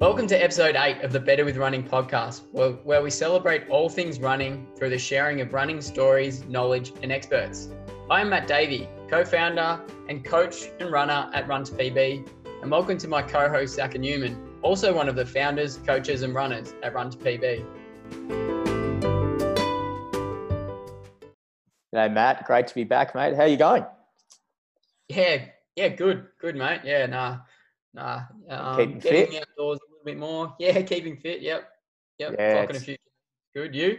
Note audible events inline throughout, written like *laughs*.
Welcome to episode 8 of the Better with Running podcast, where, where we celebrate all things running through the sharing of running stories, knowledge, and experts. I am Matt Davey, co founder and coach and runner at Run to PB, and welcome to my co host, Zach Newman, also one of the founders, coaches, and runners at Run to PB. G'day, Matt. Great to be back, mate. How you going? Yeah, yeah, good, good, mate. Yeah, nah, nah. Um, Keeping getting fit? outdoors bit more. *laughs* Yeah, keeping fit. Yep, yep. Yeah, Clocking a few. Good, you?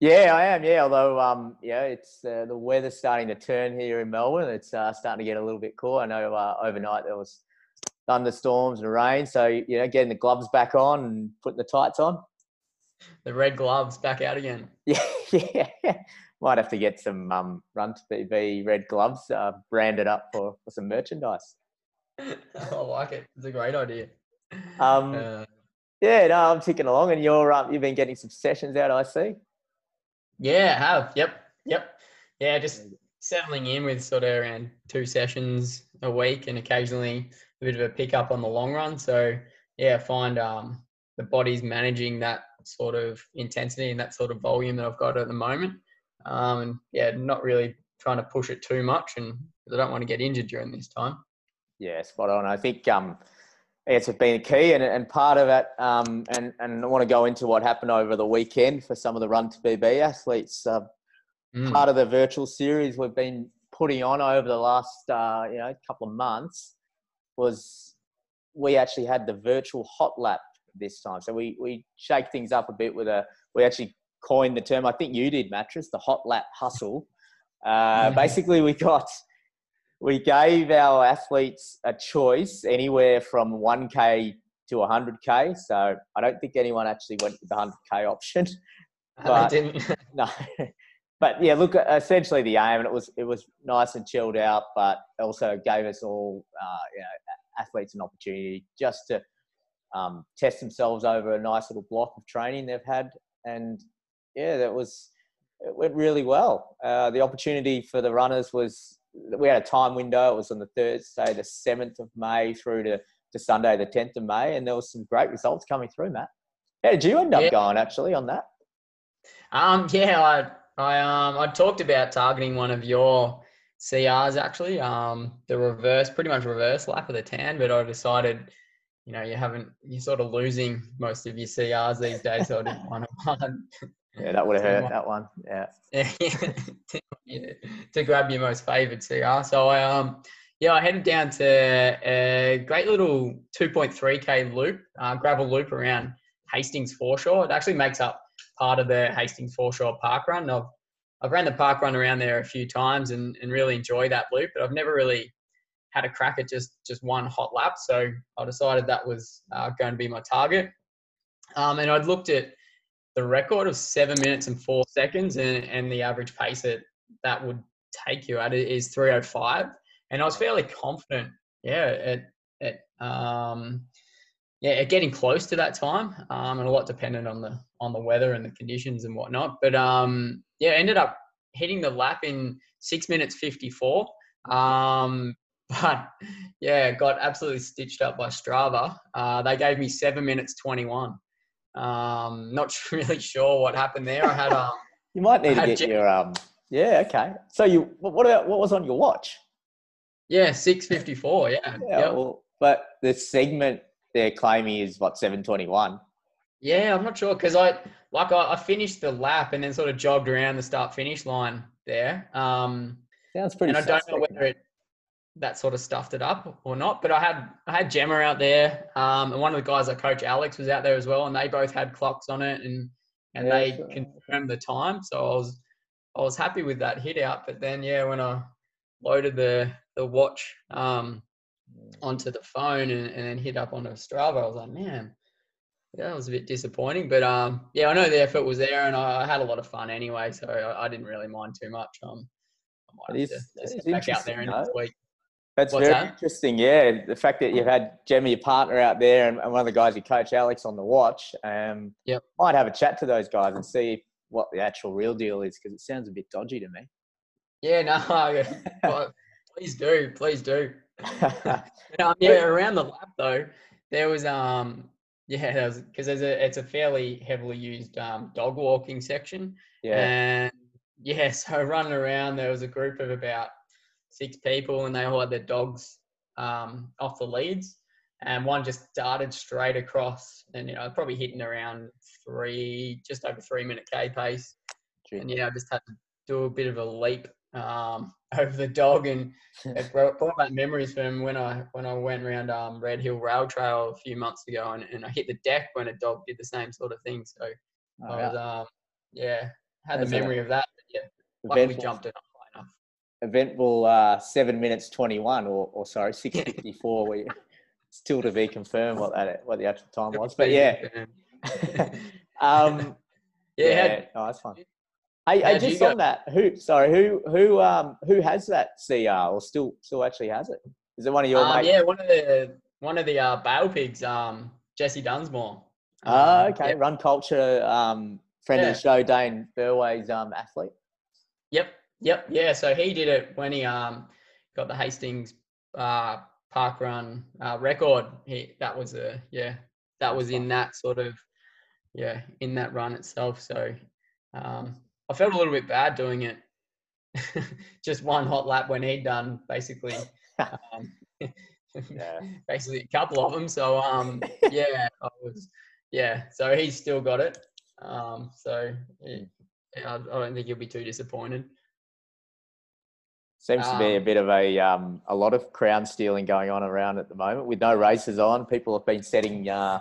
Yeah, I am. Yeah, although um, yeah, it's uh, the weather's starting to turn here in Melbourne. It's uh, starting to get a little bit cool. I know uh, overnight there was thunderstorms and rain, so you know, getting the gloves back on and putting the tights on. The red gloves back out again. *laughs* Yeah, yeah. Might have to get some um, run to PB red gloves uh, branded up for, for some merchandise. *laughs* I like it. It's a great idea. Um, Uh, Yeah, no, I'm ticking along, and you're um, you've been getting some sessions out. I see. yeah, I have. Yep, yep. Yeah, just settling in with sort of around two sessions a week, and occasionally a bit of a pickup on the long run. So yeah, find um, the body's managing that sort of intensity and that sort of volume that I've got at the moment. Um, and yeah, not really trying to push it too much, and 'cause I don't want to get injured during this time. Yeah, spot on. I think um, it's been a key, and, and part of it, um, and and I want to go into what happened over the weekend for some of the Run to PB athletes. Uh, Mm. Part of the virtual series we've been putting on over the last uh, you know couple of months was we actually had the virtual hot lap this time. So we we shake things up a bit with a we actually coined the term. I think you did, mattress, the hot lap hustle. Uh, *laughs* basically, we got we gave our athletes a choice anywhere from 1k to 100k. So I don't think anyone actually went with the 100k option. *laughs* I but- didn't. *laughs* No, but yeah, look, essentially the aim, and it was it was nice and chilled out, but also gave us all, uh, you know, athletes an opportunity just to um, test themselves over a nice little block of training they've had, and yeah, that was it went really well. Uh, the opportunity for the runners was we had a time window. It was on the Thursday, the seventh of May, through to, to Sunday, the tenth of May, and there was some great results coming through, Matt. How did you end up Yeah. going actually on that? Um, yeah, I, I, um, I talked about targeting one of your CRs actually. Um, the reverse, pretty much reverse lap of the tan, but I decided, you know, you haven't, you're sort of losing most of your CRs these days, so I didn't *laughs* want to, Yeah, that would have hurt that one. Yeah. yeah, *laughs* to grab your most favoured CR. So I, um, yeah, I headed down to a great little 2.3k loop, uh, gravel loop around Hastings Foreshore. It actually makes up part of the Hastings Foreshore Park Run. I've I've ran the park run around there a few times and, and really enjoy that loop, but I've never really had a crack at just just one hot lap. So I decided that was uh, going to be my target. Um, and I'd looked at the record of seven minutes and four seconds, and, and the average pace that that would take you at is 305. And I was fairly confident, yeah, at, at um, yeah, at getting close to that time, um, and a lot dependent on the on the weather and the conditions and whatnot. But um, yeah, ended up hitting the lap in six minutes fifty four. Um, *laughs* but yeah, got absolutely stitched up by Strava. Uh, they gave me seven minutes twenty one. Um, not *laughs* really sure what happened there. I had um, *laughs* You might need to get your um. Yeah. Okay. So you what what about what was on your watch? yeah, six fifty four. Yeah, *laughs* Yeah. yep. Well, but the segment they're claiming is what seven twenty one. Yeah, I'm not sure because I like I, I finished the lap and then sort of jogged around the start finish line there. Um, Sounds pretty. and I don't know whether it that sort of stuffed it up or not. But I had I had Gemma out there, um, and one of the guys I coach, Alex, was out there as well, and they both had clocks on it, and and Yeah, they sure. confirmed the time. So I was I was happy with that hit out. But then yeah, when I loaded the the watch um, onto the phone and, and then hit up onto Strava, I was like, man. Yeah, it was a bit disappointing, but um, yeah, I know the effort was there, and I, I had a lot of fun anyway, so I, I didn't really mind too much. Um, I might It have to just back out there interesting, next week. That's What's very that? interesting. Yeah, the fact that you've had Jemmy, your partner, out there, and, and one of the guys you coach, Alex, on the watch. Um, Yep. Might have a chat to those guys and see what the actual real deal is because it sounds a bit dodgy to me. Yeah, no, *laughs* please do, please do. *laughs* Um, yeah, around the lap though, there was um Yeah, because there's a it's a fairly heavily used um, dog walking section. Yeah. And yeah, *laughs* so running around, there was a group of about six people, and they all had their dogs um, off the leads, and one just darted straight across, and you know probably hitting around three, just over three minute k pace, and yeah, I just had to do a bit of a leap um, *laughs* over the dog, and it brought, brought back memories from when I when I went around um, Red Hill Rail Trail a few months ago, and, and I hit the deck when a dog did the same sort of thing. So Oh, I was um, yeah had That's the memory of that. But yeah, luckily jumped it up. Eventful uh, seven minutes twenty one, or, or sorry, six fifty *laughs* four. we still to be confirmed what that what the actual time was, but yeah. *laughs* um, *laughs* yeah, yeah, no, that's fine. Hey, hey just go? that, who? Sorry, who? Who? Um, who has that CR or still still actually has it? Is it one of your um, mates? yeah, one of the one of the uh, Bale pigs, um, Jesse Dunsmore. Ah, Um, okay. yeah, Run culture. Um, friend of the show, Dane Burway's um athlete. Yep, yep, yeah. So he did it when he um got the Hastings uh park run uh, record. He that was a yeah that was in that sort of yeah in that run itself. So um I felt a little bit bad doing it. *laughs* Just one hot lap when he'd done basically. Um, *laughs* Yeah. *laughs* basically a couple of them. So um yeah, I was yeah. So he's still got it. Um so yeah, I I don't think he'll be too disappointed. Seems to be a Um, bit of a um, a lot of crown stealing going on around at the moment with no races on. People have been setting uh,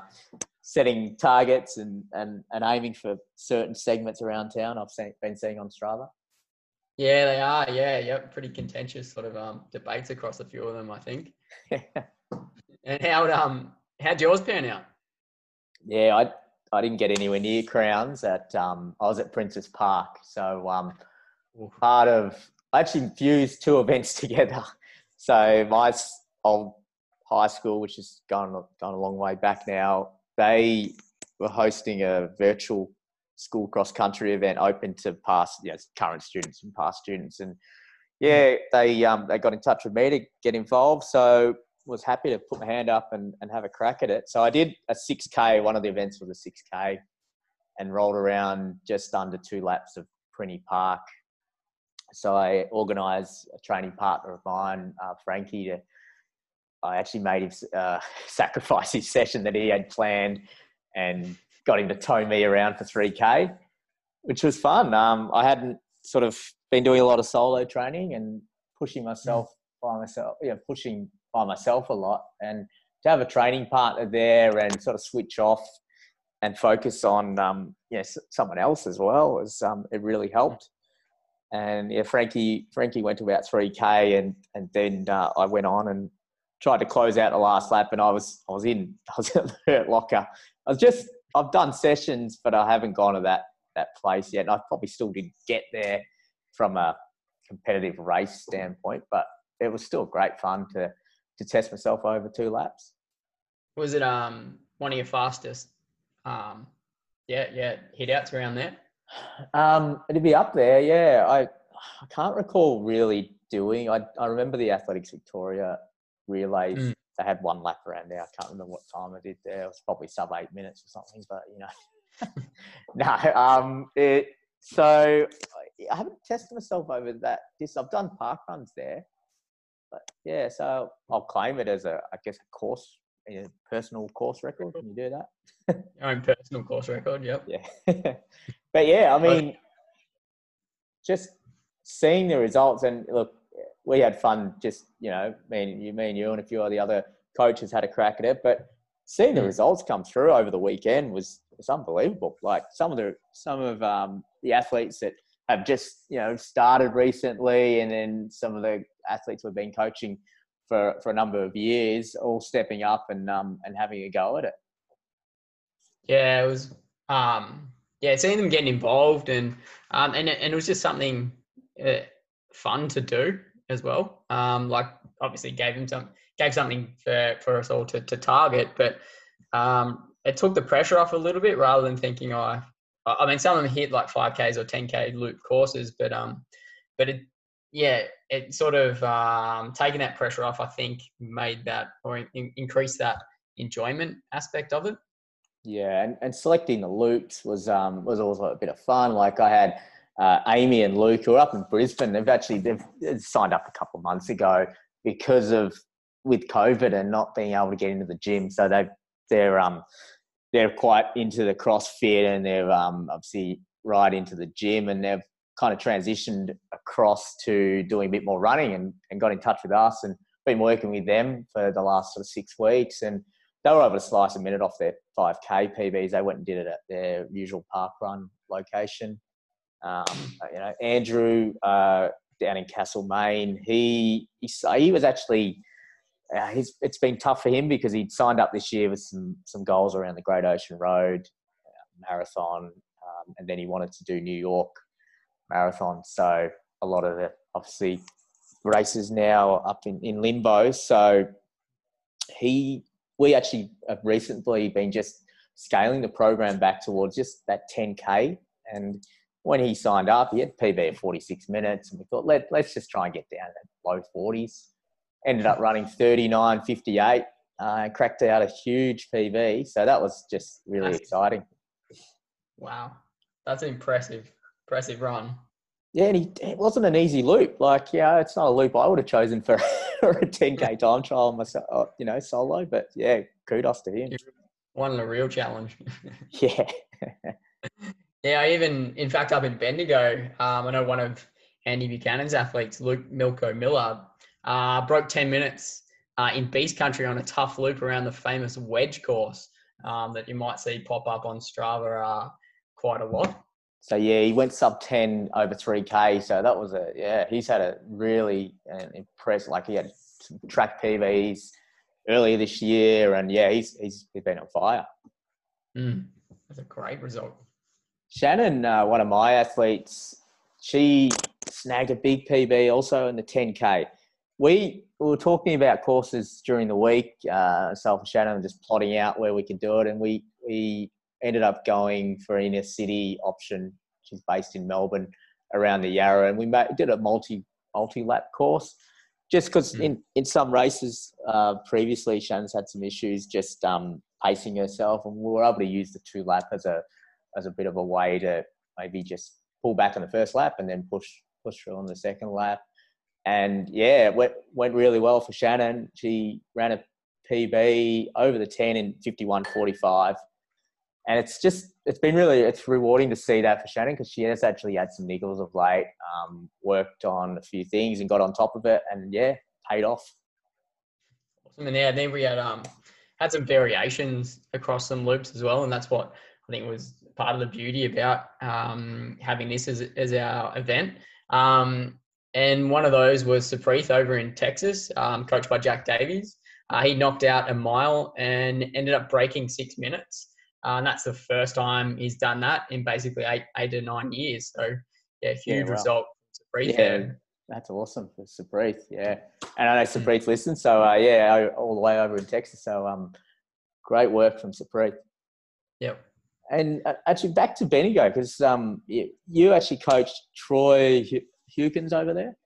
setting targets and, and, and aiming for certain segments around town. I've seen, been seeing on Strava. Yeah, they are. Yeah, yep. Pretty contentious sort of um, debates across a few of them, I think. *laughs* And how um how'd yours pan out? yeah, I I didn't get anywhere near crowns at um, I was at Princess Park, so um, part of I actually fused two *laughs* events together. So my old high school, which is gone gone a long way back now, they were hosting a virtual school cross country event open to past yes current students and past students, and yeah, they um, they got in touch with me to get involved. So was happy to put my hand up and, and have a crack at it. So I did a 6K. One of the events was a 6K and rolled around just under two laps of Prinny Park. So I organised a training partner of mine, uh, Frankie, to I actually made him uh, *laughs* sacrifice his session that he had planned and got him to tow me around for 3K, which was fun. Um, I hadn't sort of been doing a lot of solo training and pushing myself by myself, know, pushing by myself a lot. And to have a training partner there and sort of switch off and focus on, um, you know, s- someone else as well was, um, it really helped. And yeah, Frankie, Frankie went to about 3K and, and then uh, I went on and tried to close out the last lap and I was, I was in, *laughs* I was at the hurt locker. I was just, I've done sessions, but I haven't gone to that, that place yet. And I probably still didn't get there from a competitive race standpoint, but it was still great fun to, to test myself over two laps. Was it um one of your fastest um yeah, yeah, hit outs around there? Um, it'd be up there, yeah. I I can't recall really doing. I I remember the Athletics Victoria relays. Mm. They had one lap around there. I can't remember what time I did there. It was probably sub eight minutes or something. But you know, *laughs* no. Um, it so I- haven't tested myself over that. This I've done park runs there, but yeah. So I'll claim it as a I guess a course, a personal course record. Can you do that? Your *laughs* own personal course record, yep. Yeah. *laughs* but yeah, I mean, just seeing the results and look, we had fun. Just you know, me and you, me and you, and a few of the other coaches had a crack at it. But seeing the Mm. results come through over the weekend was was unbelievable. Like some of the some of um, the athletes that have just you know started recently, and then some of the athletes we've been coaching for for a number of years, all stepping up and um, and having a go at it. Yeah, it was um yeah, seeing them getting involved and um and it, and it was just something uh, fun to do as well. Um like obviously gave them some gave something for for us all to to target, but um it took the pressure off a little bit rather than thinking oh I I mean some of them hit like 5Ks or 10K loop courses, but um but it yeah, it sort of um taking that pressure off I think made that or in, increased that enjoyment aspect of it. Yeah, and, and selecting the loops was um, was also a bit of fun. Like I had uh, Amy and Luke who are up in Brisbane. They've actually they've signed up a couple of months ago because of with COVID and not being able to get into the gym. So they they're um they're quite into the CrossFit and they're um obviously right into the gym and they've kind of transitioned across to doing a bit more running and, and got in touch with us and been working with them for the last sort of six weeks and they were able to slice a minute off their 5k PBs. They went and did it at their usual park run location. Um, you know, Andrew uh, down in Castlemaine, he, he he was actually uh, it's been tough for him because he'd signed up this year with some some goals around the Great Ocean Road uh, marathon, um, and then he wanted to do New York marathon. So a lot of the obviously races now up in, in limbo. So he, we actually have recently been just scaling the program back towards just that 10k. And when he signed up, he had PB at 46 minutes, and we thought let let's just try and get down to low 40s. Ended up running 39.58. Uh, cracked out a huge PB, so that was just really That's, exciting. Wow, that's impressive impressive run. Yeah, and he, it wasn't an easy loop. Like, yeah, it's not a loop I would have chosen for, *laughs* for a 10k time trial myself, uh, you know, solo. But yeah, kudos to him. One a real challenge. *laughs* yeah. yeah, I even, in fact, up in Bendigo, um, I know one of Andy Buchanan's athletes, Luke Milko Miller, uh, broke 10 minutes uh, in Beast Country on a tough loop around the famous wedge course um, that you might see pop up on Strava uh, quite a lot. So yeah, he went sub ten over three k. So that was a yeah. He's had a really uh, impressive. Like he had track PBs earlier this year, and yeah, he's he's been on fire. Mm, that's a great result. Shannon, uh, one of my athletes, she snagged a big PB also in the 10k. We, we were talking about courses during the week, uh, self and Shannon, just plotting out where we could do it, and we we ended up going for inner city option. She's based in Melbourne around the Yarra, and we made, did a multi multi lap course. Just because mm. in, in some races uh, previously, Shannon's had some issues just um, pacing herself, and we were able to use the two lap as a as a bit of a way to maybe just pull back on the first lap and then push push through on the second lap. And yeah, it went went really well for Shannon. She ran a PB over the 10 in 51.45 and it's just it's been really it's rewarding to see that for Shannon because she has actually had some niggles of late, um, worked on a few things and got on top of it, and yeah, paid off. Awesome, and yeah, then we had um had some variations across some loops as well, and that's what I think was part of the beauty about um, having this as as our event. Um, and one of those was Sapreeth over in Texas, um, coached by Jack Davies. Uh, he knocked out a mile and ended up breaking six minutes. Uh, and that's the first time he's done that in basically eight, eight to nine years. So, yeah, huge yeah, result. yeah, that's awesome for Sapreeth. Yeah, and I know Sapreeth listens, so uh, yeah, all the way over in Texas. So, um, great work from Sapreeth. Yep. And uh, actually, back to Bendigo because um, you, you, actually coached Troy Hewkins over there.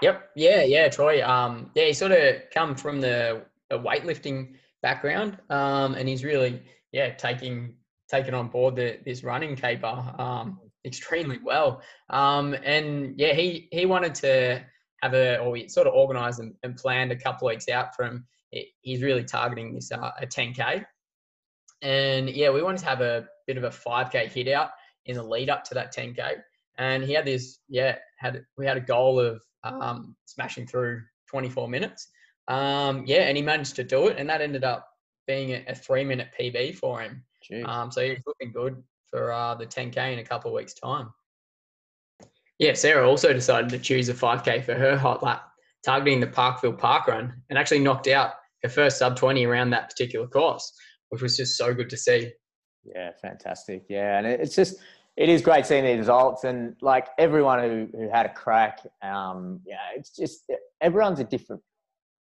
Yep. Yeah. Yeah. Troy. Um. Yeah. He sort of come from the weightlifting background. Um. And he's really yeah, taking taking on board the, this running caper um, extremely well. Um, and yeah, he he wanted to have a or he sort of organised and, and, planned a couple of weeks out from. He's really targeting this uh, a 10k, and yeah, we wanted to have a bit of a 5k hit out in the lead up to that 10k. And he had this yeah had we had a goal of um, smashing through 24 minutes. Um, yeah, and he managed to do it, and that ended up being a, a three minute PB for him. Um, so he's looking good for uh, the 10K in a couple of weeks' time. Yeah, Sarah also decided to choose a 5K for her hot lap, targeting the Parkville Park Run, and actually knocked out her first sub 20 around that particular course, which was just so good to see. Yeah, fantastic. Yeah, and it's just it is great seeing these results, and like everyone who who had a crack, um, yeah, it's just everyone's a different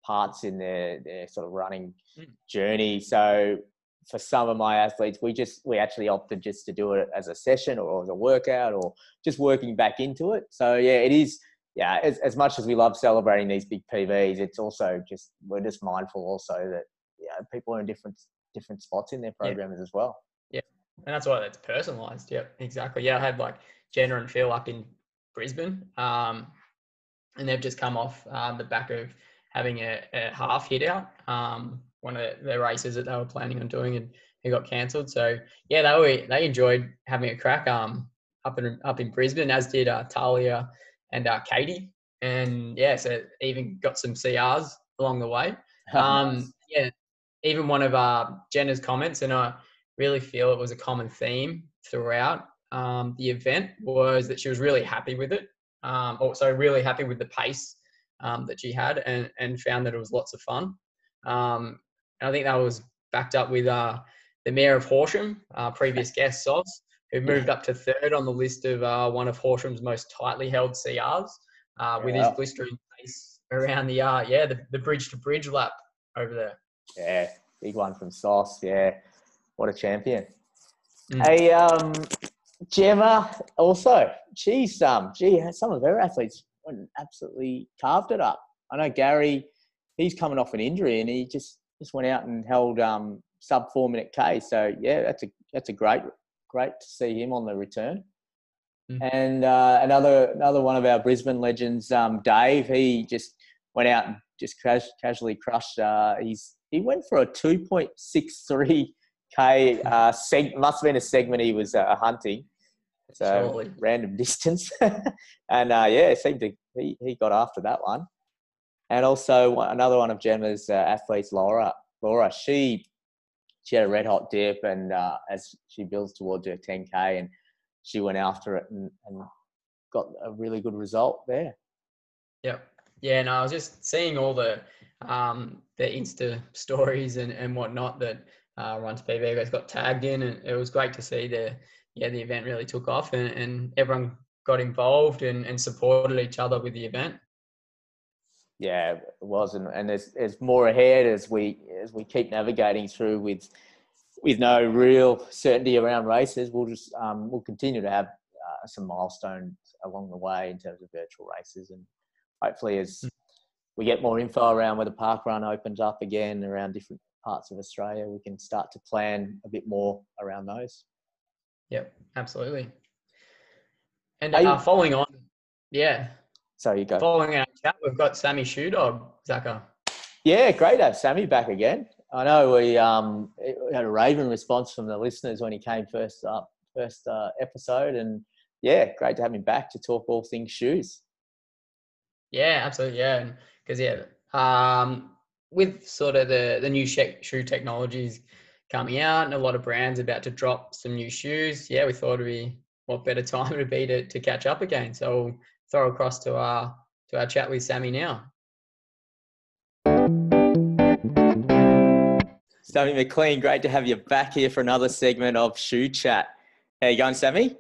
parts in their, their sort of running mm. journey. So for some of my athletes, we just we actually opted just to do it as a session or as a workout or just working back into it. So yeah, it is. Yeah, as, as much as we love celebrating these big PBs, it's also just we're just mindful also that yeah people are in different different spots in their programs yeah. as well. Yeah, and that's why it's personalised. Yep, exactly. Yeah, I had like Jenna and Phil up in Brisbane, um, and they've just come off um, the back of having a, a half hit out. Um, one of the races that they were planning on doing, and it got cancelled. So yeah, they were they enjoyed having a crack um up in up in Brisbane, as did uh, Talia and uh, Katie, and yeah, so even got some CRs along the way. *laughs* Um, yeah, even one of uh, Jenna's comments, and I really feel it was a common theme throughout um, the event was that she was really happy with it. Um, also, really happy with the pace um, that she had, and and found that it was lots of fun. Um, and I think that was backed up with uh, the mayor of Horsham, uh, previous *laughs* guest Sauce, who moved up to third on the list of uh, one of Horsham's most tightly held CRs uh, with his blistering pace around the uh, yeah the, the bridge to bridge lap over there. Yeah, big one from Sauce. Yeah, what a champion. Mm. Hey, um, Gemma also, she's um, gee, some of her athletes absolutely carved it up. I know Gary, he's coming off an injury and he just just went out and held um, sub four minute K. So yeah, that's a that's a great great to see him on the return. Mm. And uh, another another one of our Brisbane legends, um, Dave, he just went out and just casually crushed. Uh, he's he went for a two point six three k. Uh, seg- must have been a segment he was uh, hunting. So random *laughs* distance, and uh, yeah, it seemed to he, he got after that one. And also another one of Gemma's uh, athletes, Laura. Laura, she she had a red hot dip, and uh, as she builds towards her 10k, and she went after it and, and got a really good result there. Yep. Yeah, no, I was just seeing all the um, the Insta *laughs* stories and, and whatnot that uh, Runs PB guys got tagged in, and it was great to see the yeah the event really took off and, and everyone got involved and, and supported each other with the event yeah, it was, and, and there's there's more ahead as we as we keep navigating through with with no real certainty around races. We'll just um, we'll continue to have uh, some milestones along the way in terms of virtual races, and hopefully as hmm. we get more info around where the park run opens up again around different parts of Australia, we can start to plan a bit more around those. Yep, absolutely. And uh, following on, yeah, so you go. Following our chat, we've got Sammy Shoe Dog, Zaka. Yeah, great to have Sammy back again. I know we um, had a raving response from the listeners when he came first up, first uh, episode, and yeah, great to have him back to talk all things shoes. Yeah, absolutely. Yeah, because yeah, um, with sort of the the new shoe technologies coming out and a lot of brands about to drop some new shoes, yeah, we thought it'd be what better *laughs* time it would be to, to catch up again. So we'll throw across to our to our chat with Sammy now. Sammy McLean, great to have you back here for another segment of Shoe Chat. How you going, Sammy?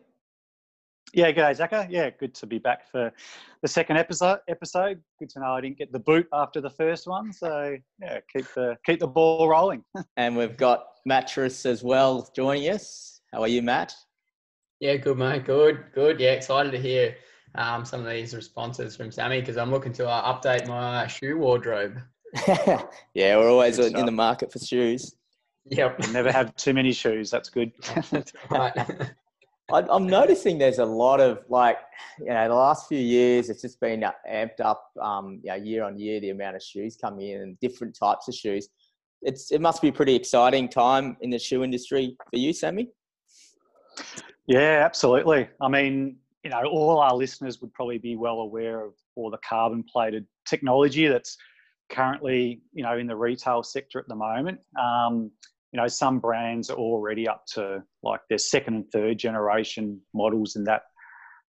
Yeah, good, Zaka. Yeah, good to be back for the second episode. Episode. Good to know I didn't get the boot after the first one. So yeah, keep the keep the ball rolling. *laughs* and we've got Mattress as well joining us. How are you, Matt? Yeah, good, mate. Good, good. Yeah, excited to hear um, some of these responses from Sammy because I'm looking to uh, update my shoe wardrobe. *laughs* yeah, we're always in the market for shoes. Yep. never have too many shoes. That's good. *laughs* That's right. I'm noticing there's a lot of like, you know, the last few years, it's just been amped up, um, you know, year on year, the amount of shoes coming in and different types of shoes. It's, it must be a pretty exciting time in the shoe industry for you, Sammy. Yeah, absolutely. I mean, you know, all our listeners would probably be well aware of all the carbon plated technology that's currently, you know, in the retail sector at the moment. Um, you know, some brands are already up to like their second and third generation models in that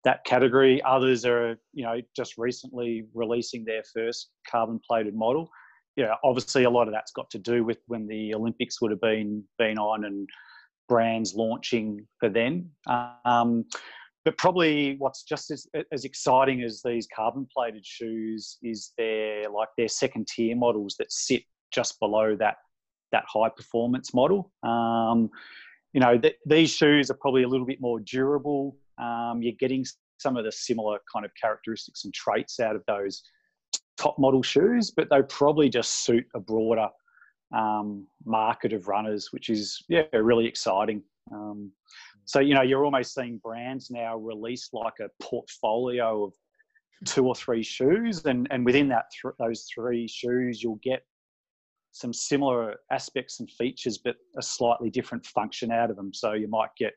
that category. Others are, you know, just recently releasing their first carbon plated model. Yeah, obviously a lot of that's got to do with when the Olympics would have been been on and brands launching for then. Um, but probably what's just as, as exciting as these carbon plated shoes is their like their second tier models that sit just below that that high performance model. Um, you know, th- these shoes are probably a little bit more durable. Um, you're getting some of the similar kind of characteristics and traits out of those top model shoes, but they probably just suit a broader um, market of runners, which is yeah really exciting. Um, so you know you're almost seeing brands now release like a portfolio of two or three shoes, and and within that th- those three shoes you'll get some similar aspects and features, but a slightly different function out of them. So you might get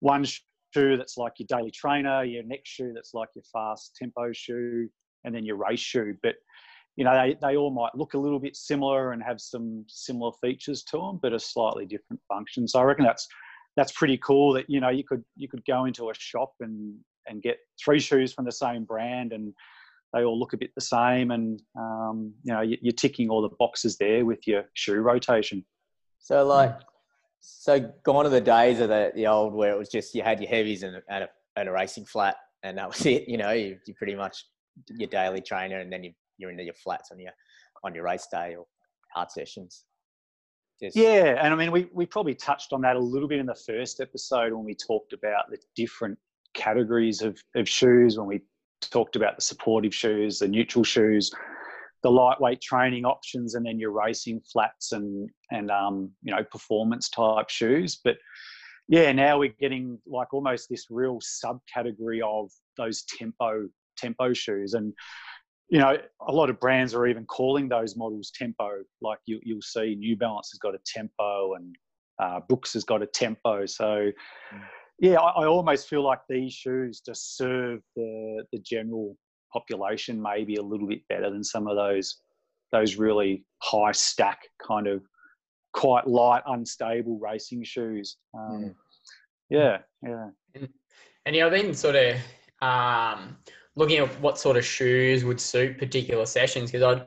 one shoe that's like your daily trainer, your next shoe that's like your fast tempo shoe, and then your race shoe. But you know, they, they all might look a little bit similar and have some similar features to them, but a slightly different function. So I reckon that's that's pretty cool. That you know you could you could go into a shop and and get three shoes from the same brand and they all look a bit the same and um, you know you're ticking all the boxes there with your shoe rotation. So like so gone are the days of the, the old where it was just you had your heavies and, and, a, and a racing flat and that was *laughs* it you know you, you pretty much your daily trainer and then you, you're into your flats on your on your race day or hard sessions. Just... yeah and i mean we, we probably touched on that a little bit in the first episode when we talked about the different categories of, of shoes when we talked about the supportive shoes, the neutral shoes, the lightweight training options, and then your racing flats and and um, you know performance type shoes. But yeah, now we're getting like almost this real subcategory of those tempo tempo shoes, and you know a lot of brands are even calling those models tempo. Like you you'll see New Balance has got a tempo, and uh, Brooks has got a tempo. So. Mm yeah, I, I, almost feel like these shoes just serve the the general population maybe a little bit better than some of those those really high stack kind of quite light, unstable racing shoes. Um, yeah, yeah. And, and yeah, I've been sort of um, looking at what sort of shoes would suit particular sessions because I'd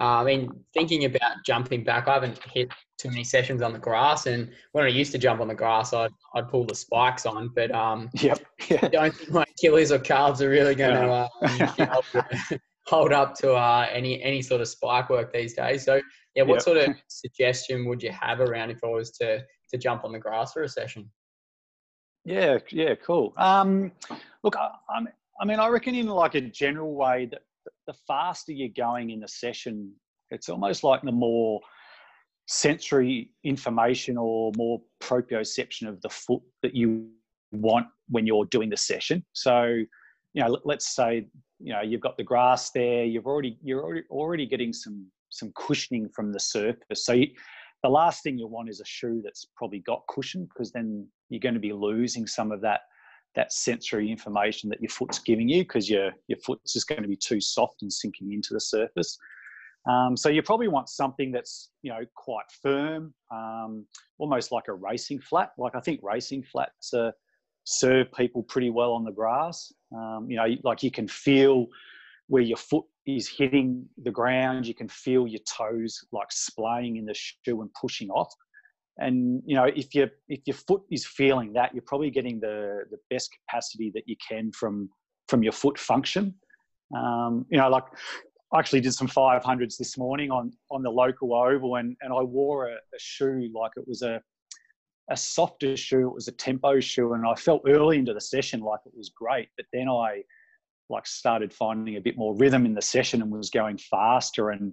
uh, I mean, thinking about jumping back, I haven't hit too many sessions on the grass, and when I used to jump on the grass, I'd I'd pull the spikes on, but um, *laughs* yep, yeah. I don't think my Achilles or calves are really going to uh, *laughs* *laughs* hold up to uh, any any sort of spike work these days. So, yeah, what yep. sort of suggestion would you have around if I was to to jump on the grass for a session? Yeah, yeah, cool. Um, look, I, I mean, I reckon in like a general way that the faster you're going in the session, it's almost like the more sensory information or more proprioception of the foot that you want when you're doing the session. So, you know, let's say you know you've got the grass there. You've already you're already, already getting some some cushioning from the surface. So, you, the last thing you want is a shoe that's probably got cushion because then you're going to be losing some of that that sensory information that your foot's giving you because your your foot's just going to be too soft and sinking into the surface. Um, so you probably want something that's you know quite firm, um, almost like a racing flat. Like I think racing flats uh, serve people pretty well on the grass. Um, you know, like you can feel where your foot is hitting the ground. You can feel your toes like splaying in the shoe and pushing off and you know if your if your foot is feeling that you're probably getting the the best capacity that you can from from your foot function. Um, you know like I actually did some 500s this morning on on the local oval and and I wore a, a shoe like it was a a softer shoe it was a tempo shoe and I felt early into the session like it was great but then I like started finding a bit more rhythm in the session and was going faster and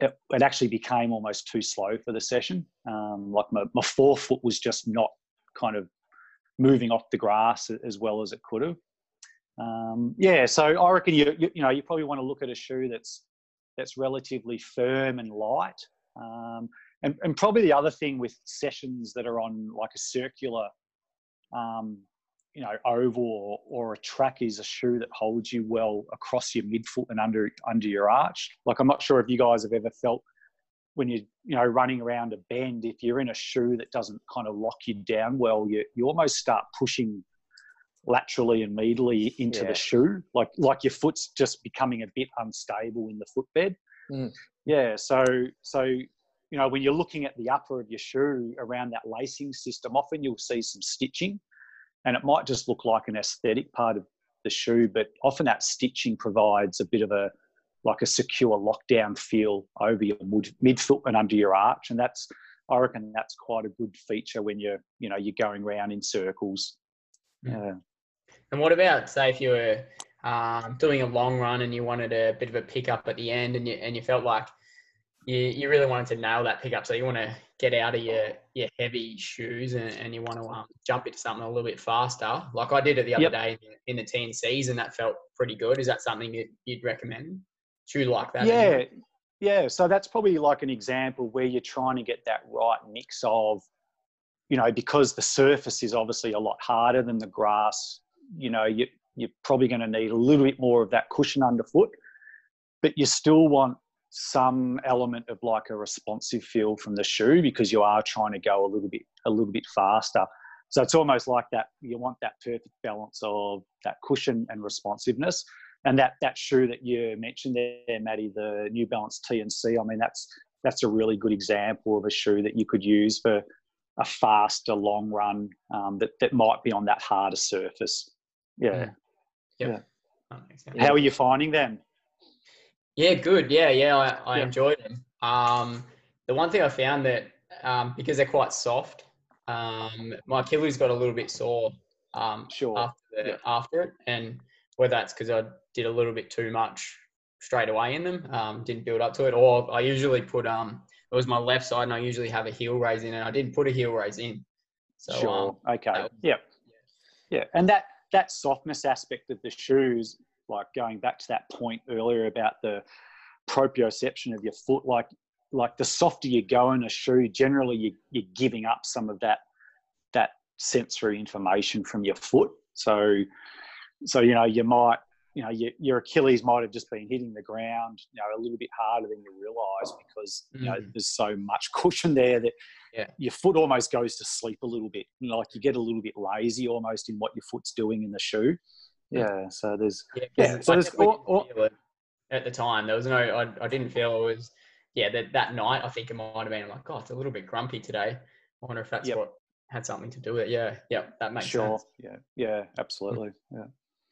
it, it actually became almost too slow for the session. Um, like my, my forefoot was just not kind of moving off the grass as well as it could have. Um, yeah, so I reckon you, you, you know you probably want to look at a shoe that's that's relatively firm and light. Um, and, and probably the other thing with sessions that are on like a circular um, you know oval or, or, a track is a shoe that holds you well across your midfoot and under under your arch like i'm not sure if you guys have ever felt when you're you know running around a bend if you're in a shoe that doesn't kind of lock you down well you you almost start pushing laterally and medially into yeah. the shoe like like your foot's just becoming a bit unstable in the footbed mm. yeah so so you know when you're looking at the upper of your shoe around that lacing system often you'll see some stitching and it might just look like an aesthetic part of the shoe, but often that stitching provides a bit of a like a secure lockdown feel over your midfoot and under your arch, and that's I reckon that's quite a good feature when you're you know you're going around in circles. Hmm. Yeah. And what about say if you were um, doing a long run and you wanted a bit of a pickup at the end, and you and you felt like you, you really wanted to nail that pickup. So you want to get out of your, your heavy shoes and, and you want to um, jump into something a little bit faster. Like I did it the other yep. day in the TNCs and that felt pretty good. Is that something you'd, you'd recommend? Shoe like that? Yeah. Anyway? Yeah. So that's probably like an example where you're trying to get that right mix of, you know, because the surface is obviously a lot harder than the grass, you know, you, you're probably going to need a little bit more of that cushion underfoot, but you still want some element of like a responsive feel from the shoe because you are trying to go a little bit a little bit faster. So it's almost like that you want that perfect balance of that cushion and responsiveness. And that that shoe that you mentioned there, Maddie, the New Balance TNC, I mean that's that's a really good example of a shoe that you could use for a faster long run um, that, that might be on that harder surface. Yeah. Yep. Yeah. How are you finding them? Yeah, good. Yeah, yeah, I, I yeah. enjoyed them. Um, the one thing I found that um, because they're quite soft, um, my Achilles got a little bit sore. Um, sure. After, the, yeah. after it, and whether that's because I did a little bit too much straight away in them, um, didn't build up to it, or I usually put um, it was my left side, and I usually have a heel raise in, and I didn't put a heel raise in. So, sure. Um, okay. Was, yeah. Yeah, and that that softness aspect of the shoes like going back to that point earlier about the proprioception of your foot, like like the softer you go in a shoe, generally you, you're giving up some of that that sensory information from your foot. So so you know you might you know your, your Achilles might have just been hitting the ground you know a little bit harder than you realise because you know mm. there's so much cushion there that yeah. your foot almost goes to sleep a little bit. You know, like you get a little bit lazy almost in what your foot's doing in the shoe yeah so there's yeah, yeah so there's at the time there was no I, I didn't feel it was yeah that, that night i think it might have been like oh it's a little bit grumpy today i wonder if that's yep. what had something to do with it yeah yeah that makes sure. sense yeah yeah absolutely yeah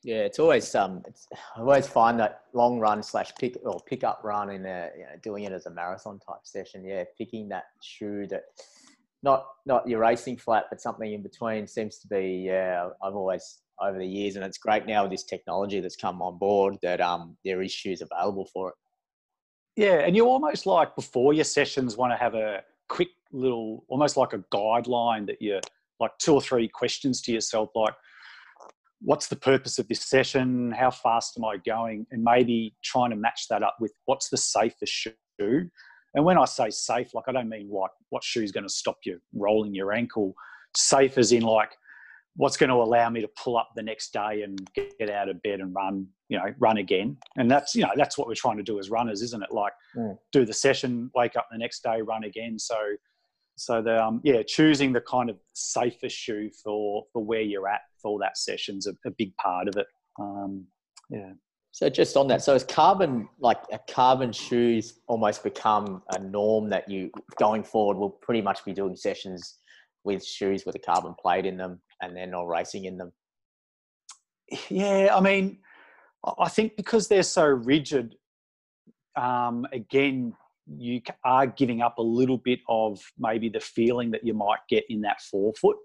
yeah, it's always um, it's, I always find that long run slash pick or pick up run in a you know doing it as a marathon type session. Yeah, picking that shoe that not not your racing flat, but something in between seems to be. Yeah, I've always over the years, and it's great now with this technology that's come on board that um, there is shoes available for it. Yeah, and you almost like before your sessions want to have a quick little, almost like a guideline that you're like two or three questions to yourself, like what's the purpose of this session? How fast am I going? And maybe trying to match that up with what's the safest shoe. And when I say safe, like I don't mean like what shoe's going to stop you rolling your ankle. Safe as in like what's going to allow me to pull up the next day and get out of bed and run you know run again. And that's you know that's what we're trying to do as runners isn't it? Like mm. do the session wake up the next day run again. So so the um, yeah choosing the kind of safest shoe for for where you're at for that session's a, a big part of it. Um, yeah. So just on that so is carbon like a carbon shoes almost become a norm that you going forward will pretty much be doing sessions with shoes with a carbon plate in them and they're not racing in them? Yeah, I mean, I think because they're so rigid, um, again, you are giving up a little bit of maybe the feeling that you might get in that forefoot.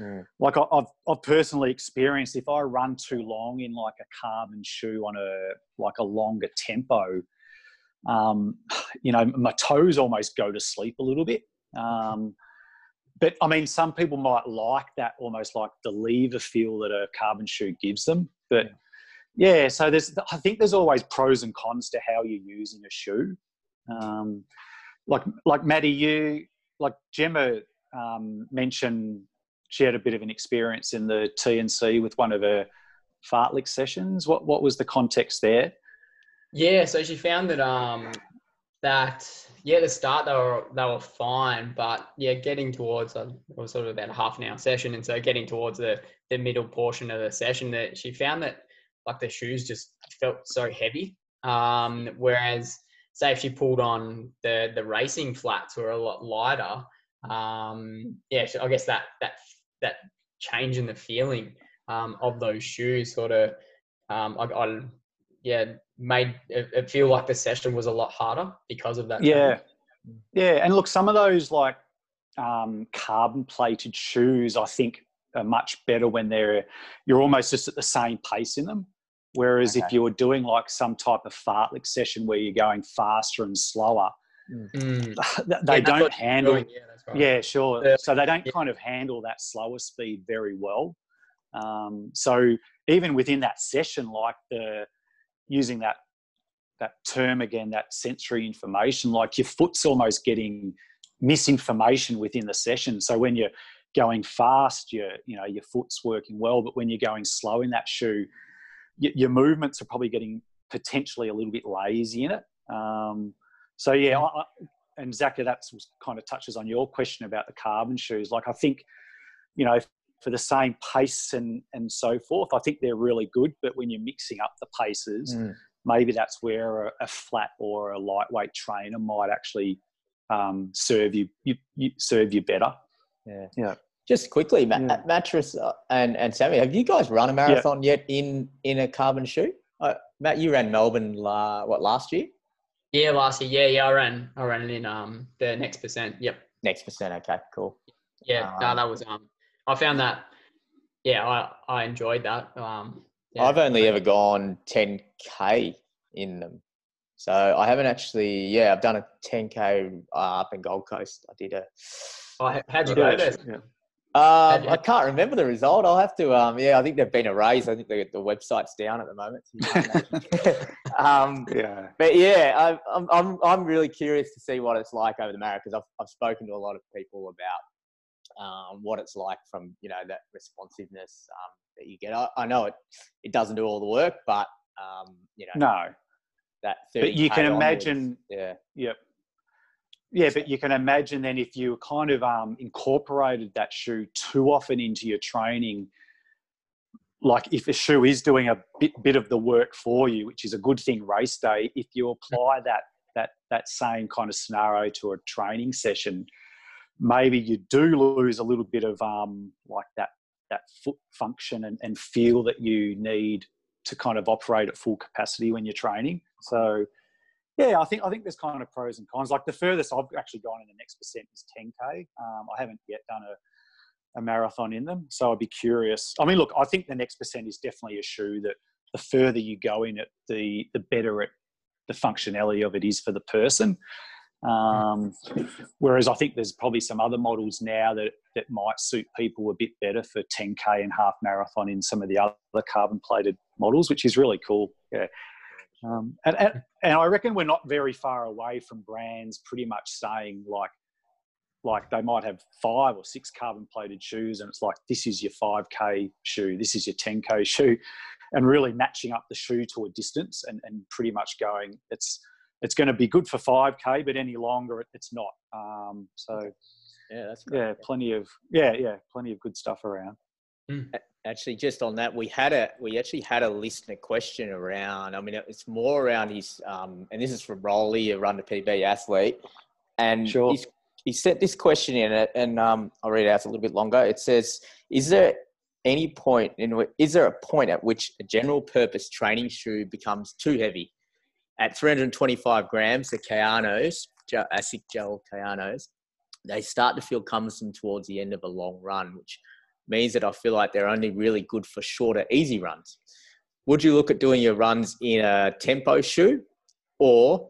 Mm. Like I've, I've personally experienced if I run too long in like a carbon shoe on a like a longer tempo, um, you know, my toes almost go to sleep a little bit. Um, but I mean, some people might like that almost like the lever feel that a carbon shoe gives them. But yeah, so there's I think there's always pros and cons to how you're using a shoe. Um, like like Maddie, you like Gemma um, mentioned she had a bit of an experience in the TNC with one of her fartlek sessions. What what was the context there? Yeah, so she found that um that yeah, the start they were they were fine, but yeah, getting towards a, it was sort of about a half an hour session, and so getting towards the the middle portion of the session, that she found that like the shoes just felt so heavy. Um, whereas say if she pulled on the the racing flats were a lot lighter. Um, yeah, I guess that that that change in the feeling um, of those shoes sort of um, I, I yeah made it, it, feel like the session was a lot harder because of that. Yeah, yeah, and look, some of those like um, carbon plated shoes, I think, are much better when they're you're almost just at the same pace in them. Whereas okay. if you were doing like some type of fartlek session where you're going faster and slower, Mm. *laughs* they Yeah, don't handle. doing, Yeah, that's right. Yeah, sure. Yeah. So they don't Yeah. kind of handle that slower speed very well. Um, so even within that session, like the using that that term again, that sensory information, like your foot's almost getting misinformation within the session. So when you're going fast, your you know your foot's working well, but when you're going slow in that shoe, y- your movements are probably getting potentially a little bit lazy in it. Um, so yeah, I, I, and Zaka, that kind of touches on your question about the carbon shoes. Like I think, you know, for the same pace and and so forth, I think they're really good. But when you're mixing up the paces, Mm. maybe that's where a, a flat or a lightweight trainer might actually um, serve you, you, you serve you better. Yeah. Yeah. Just quickly, Ma- Yeah. mattress uh, and and Sammy, have you guys run a marathon yet in in a carbon shoe? Uh, Matt, you ran Melbourne la, what last year? Yeah, last year. Yeah, yeah, I ran. I ran it in um the next percent. Yep. Next percent. Okay, cool. Yeah, no, Um, that was um. I found that. Yeah, I I enjoyed that. Um. Yeah. I've only ever gone 10k in them, so I haven't actually. Yeah, I've done a 10k uh, up in Gold Coast. I did a. Oh, how'd you Yeah, go there? yeah. Um, I can't remember the result. I'll have to. Um, yeah, I think they've been erased. I think the, the website's down at the moment. so you can't actually- *laughs* um, Yeah. but yeah, I, I'm, I'm, I'm really curious to see what it's like over the marathon because I've, I've spoken to a lot of people about um, what it's like from you know that responsiveness um, that you get. I, I know it it doesn't do all the work, but um, you know No. that. But you 30K can onwards, imagine yeah, Yep. Yeah, but you can imagine then if you kind of um, incorporated that shoe too often into your training, like if a shoe is doing a bit, bit of the work for you, which is a good thing race day, if you apply that that that same kind of scenario to a training session, maybe you do lose a little bit of um, like that that foot function and, and feel that you need to kind of operate at full capacity when you're training. So yeah, I think I think there's kind of pros and cons. Like the furthest I've actually gone in the next percent is 10k. Um, I haven't yet done a, a marathon in them, so I'd be curious. I mean, look, I think the next percent is definitely a shoe that the further you go in it, the the better it the functionality of it is for the person. Um, whereas I think there's probably some other models now that that might suit people a bit better for 10k and half marathon in some of the other carbon plated models, which is really cool. Yeah. Um, and, and, and I reckon we're not very far away from brands pretty much saying like, like they might have five or six carbon plated shoes, and it's like this is your 5k shoe, this is your 10k shoe, and really matching up the shoe to a distance, and, and pretty much going it's it's going to be good for 5k, but any longer it's not. Um, so yeah, that's great. yeah, plenty of yeah yeah plenty of good stuff around. actually just on that we had a we actually had a listener question around i mean it's more around his um and this is from rolly a run to pb athlete and Sure. he's, he sent this question in it and um i'll read it out a little bit longer it says is there any point in is there a point at which a general purpose training shoe becomes too heavy at 325 grams the Kayanos, gel, ASICS gel Kayanos, they start to feel cumbersome towards the end of a long run which means that I feel like they're only really good for shorter, easy runs. Would you look at doing your runs in a tempo shoe, or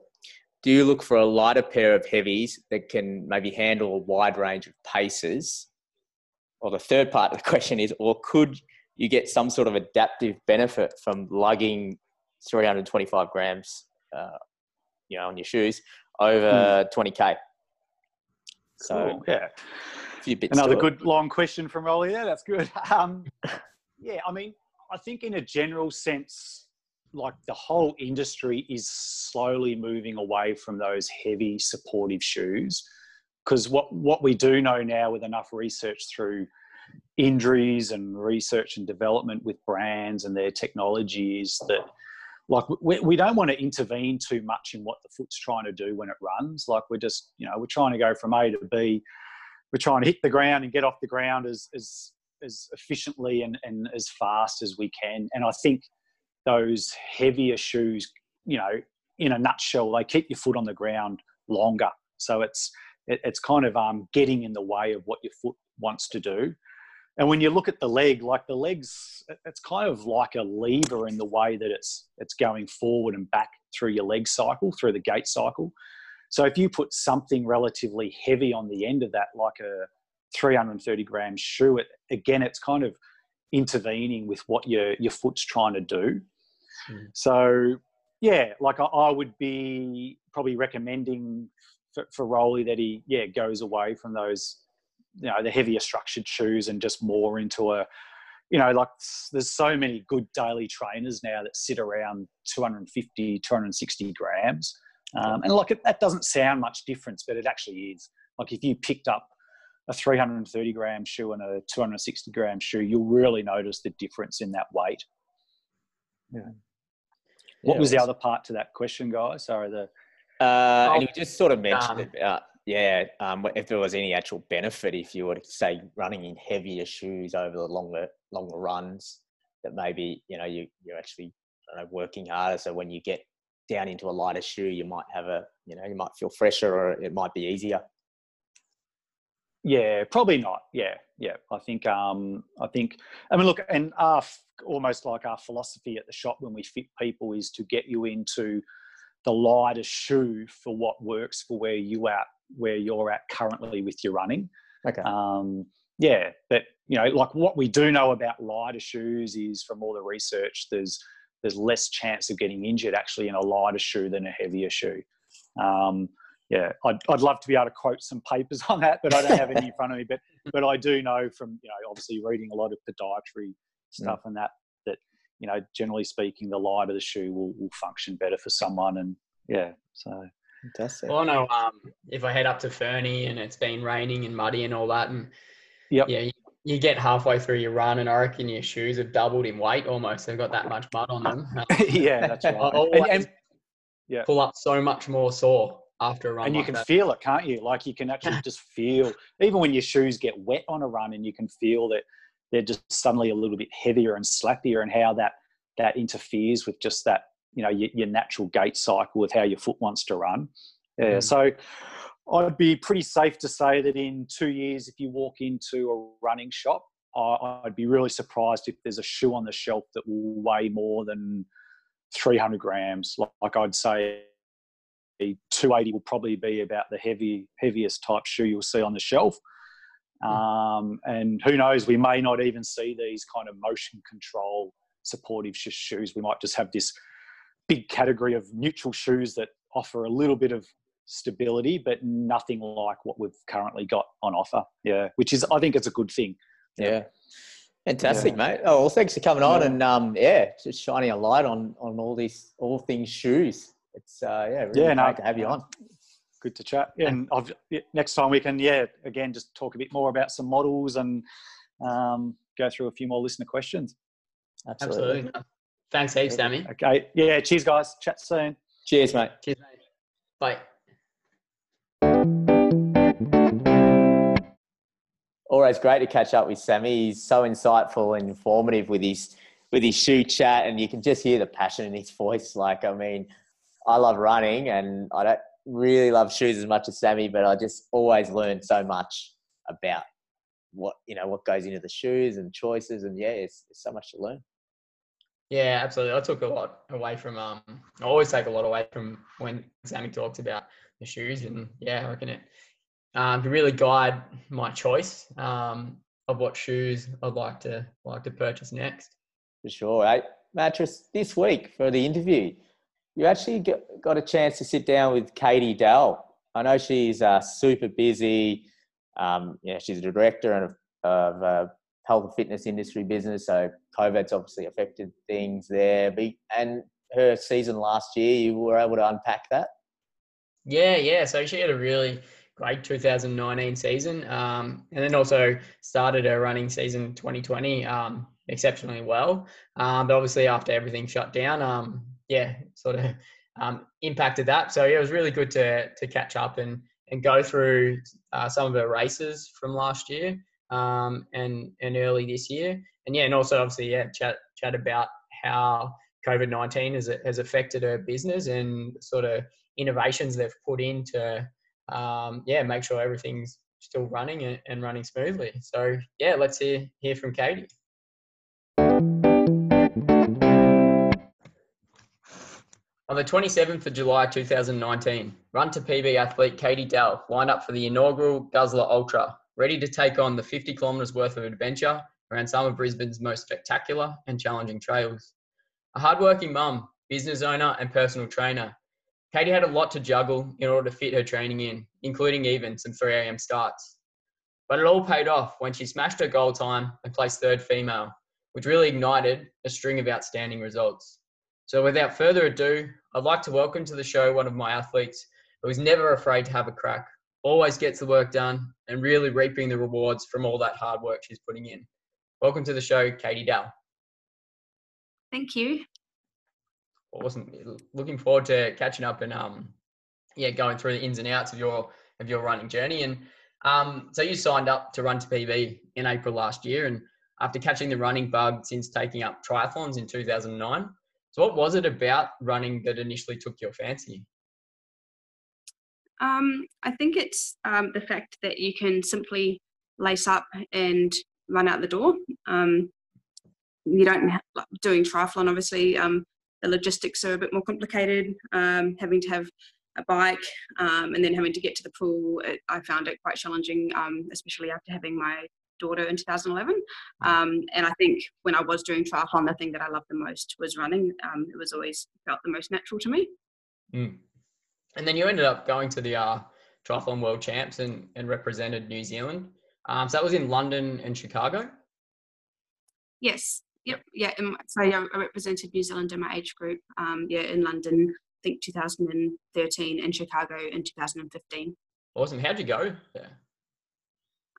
do you look for a lighter pair of heavies that can maybe handle a wide range of paces? Or the third part of the *laughs* question is, or could you get some sort of adaptive benefit from lugging 325 grams, uh, you know, on your shoes over 20k? So Cool. yeah. a few bits. Another to it. good long question from Rolly there. That's good. *laughs* Um, yeah, I mean, I think in a general sense, like the whole industry is slowly moving away from those heavy supportive shoes. Because what, what we do know now with enough research through injuries and research and development with brands and their technology is that like we, we don't want to intervene too much in what the foot's trying to do when it runs like we're just you know we're trying to go from a to b we're trying to hit the ground and get off the ground as as as efficiently and, and as fast as we can. And I think those heavier shoes, you know, in a nutshell, they keep your foot on the ground longer. So it's it, it's kind of um, getting in the way of what your foot wants to do. And when you look at the leg, like the legs, it's kind of like a lever in the way that it's it's going forward and back through your leg cycle, through the gait cycle. So if you put something relatively heavy on the end of that, like a 330 gram shoe, it, again, it's kind of intervening with what your your foot's trying to do. Mm. So yeah, like I, I, would be probably recommending for, for Rolly that he yeah goes away from those you know the heavier structured shoes and just more into a you know like there's so many good daily trainers now that sit around 250 260 grams. Um, and like it, that doesn't sound much difference but it actually is. Like if you picked up a 330 gram shoe and a 260 gram shoe you'll really notice the difference in that weight. Yeah. What yeah, was the other part to that question guys? Sorry the uh, and you just sort of mentioned um, about yeah, um, if there was any actual benefit if you were to say running in heavier shoes over the longer longer runs, that maybe you know you you're actually know, working harder. So when you get down into a lighter shoe, you might have a you know you might feel fresher or it might be easier. Yeah, probably not. Yeah, yeah. I think um, I think I mean look, and our almost like our philosophy at the shop when we fit people is to get you into the lighter shoe for what works for where you at where you're at currently with your running. Okay. Um, yeah, but you know, like what we do know about lighter shoes is from all the research, there's there's less chance of getting injured actually in a lighter shoe than a heavier shoe. Um, yeah, I'd, I'd love to be able to quote some papers *laughs* on that, but I don't have any in front of me. But *laughs* but I do know from you know obviously reading a lot of podiatry stuff mm. and that that you know generally speaking the lighter the shoe will, will function better for someone and yeah so Fantastic. Well, I know um, if I head up to Fernie and it's been raining and muddy and all that, and yep. yeah, you, you, get halfway through your run, and I reckon your shoes have doubled in weight almost. They've got that much mud on them. *laughs* yeah, that's right. and, and, yeah. pull up so much more sore after a run. And you can that. feel it, can't you? Like you can actually *laughs* just feel, even when your shoes get wet on a run, and you can feel that they're just suddenly a little bit heavier and slappier, and how that that interferes with just that you know your, your, natural gait cycle with how your foot wants to run. Yeah, mm. so I'd be pretty safe to say that in two years, if you walk into a running shop, I'd be really surprised if there's a shoe on the shelf that will weigh more than 300 grams. Like I'd say, 280 will probably be about the heavy, heaviest type shoe you'll see on the shelf. Mm. Um, and who knows, we may not even see these kind of motion control supportive shoes. We might just have this big category of neutral shoes that offer a little bit of stability, but nothing like what we've currently got on offer. Yeah, which is I think it's a good thing. Yeah. Fantastic, yeah. mate. Oh, well, thanks for coming on yeah. and um, yeah, just shining a light on on all these all things shoes. It's uh, yeah, really yeah, great no, to have you on. Good to chat. Yeah, and I've, next time we can, yeah, again, just talk a bit more about some models and um, go through a few more listener questions. Absolutely. Absolutely. Thanks heaps, Sammy. Okay. Yeah. Cheers, guys. Chat soon. Cheers, mate. Cheers, mate. Bye. Always great to catch up with Sammy. He's so insightful and informative with his with his shoe chat, and you can just hear the passion in his voice. Like, I mean, I love running, and I don't really love shoes as much as Sammy, but I just always learn so much about what you know what goes into the shoes and choices, and yeah, it's, it's so much to learn. Yeah, absolutely. I took a lot away from. Um, I always take a lot away from when Sammy talks about the shoes, and yeah, I reckon it um, to really guide my choice um, of what shoes I'd like to like to purchase next. For sure, hey, mattress this week for the interview. You actually got a chance to sit down with Katie Dell. I know she's uh, super busy. Um, yeah, she's a director of, of uh, health and fitness industry business. So COVID's obviously affected things there. And her season last year, you were able to unpack that. Yeah, yeah. So she had a really great 2019 season, um, and then also started her running season 2020 um, exceptionally well. Um, but obviously, after everything shut down, um, yeah, sort of um, impacted that. So yeah, it was really good to to catch up and and go through uh, some of her races from last year um, and and early this year. And yeah, and also obviously yeah, chat chat about how COVID nineteen has has affected her business and sort of innovations they've put in to um, yeah make sure everything's still running and, and running smoothly. So yeah, let's hear hear from Katie. On the 27th of July 2019, Run to PB athlete Katie Dell lined up for the inaugural Guzzler Ultra, ready to take on the 50 kilometres worth of adventure around some of Brisbane's most spectacular and challenging trails. A hardworking mum, business owner, and personal trainer, Katie had a lot to juggle in order to fit her training in, including even some 3am starts. But it all paid off when she smashed her goal time and placed third female, which really ignited a string of outstanding results. So without further ado, I'd like to welcome to the show one of my athletes who is never afraid to have a crack, always gets the work done, and really reaping the rewards from all that hard work she's putting in. Welcome to the show, Katie Dell. Thank you. Awesome. Looking forward to catching up and um, yeah, going through the ins and outs of your of your running journey. And um, so you signed up to Run to PB in April last year, and after catching the running bug since taking up triathlons in 2009. So what was it about running that initially took your fancy? Um, I think it's um, the fact that you can simply lace up and run out the door. Um, you don't have, like, doing triathlon. Obviously, um, the logistics are a bit more complicated. Um, having to have a bike um, and then having to get to the pool, it, I found it quite challenging, especially after having my daughter in 2011. Mm. Um, and I think when I was doing triathlon, the thing that I loved the most was running. It was always felt the most natural to me. Mm. And then you ended up going to the uh, triathlon world champs and, and represented New Zealand. Um, so that was in London and Chicago. Yes. Yep. Yeah. So yeah, I represented New Zealand in my age group. Um, yeah, in London, I think 2013, and Chicago in 2015. Awesome. How'd you go? Yeah.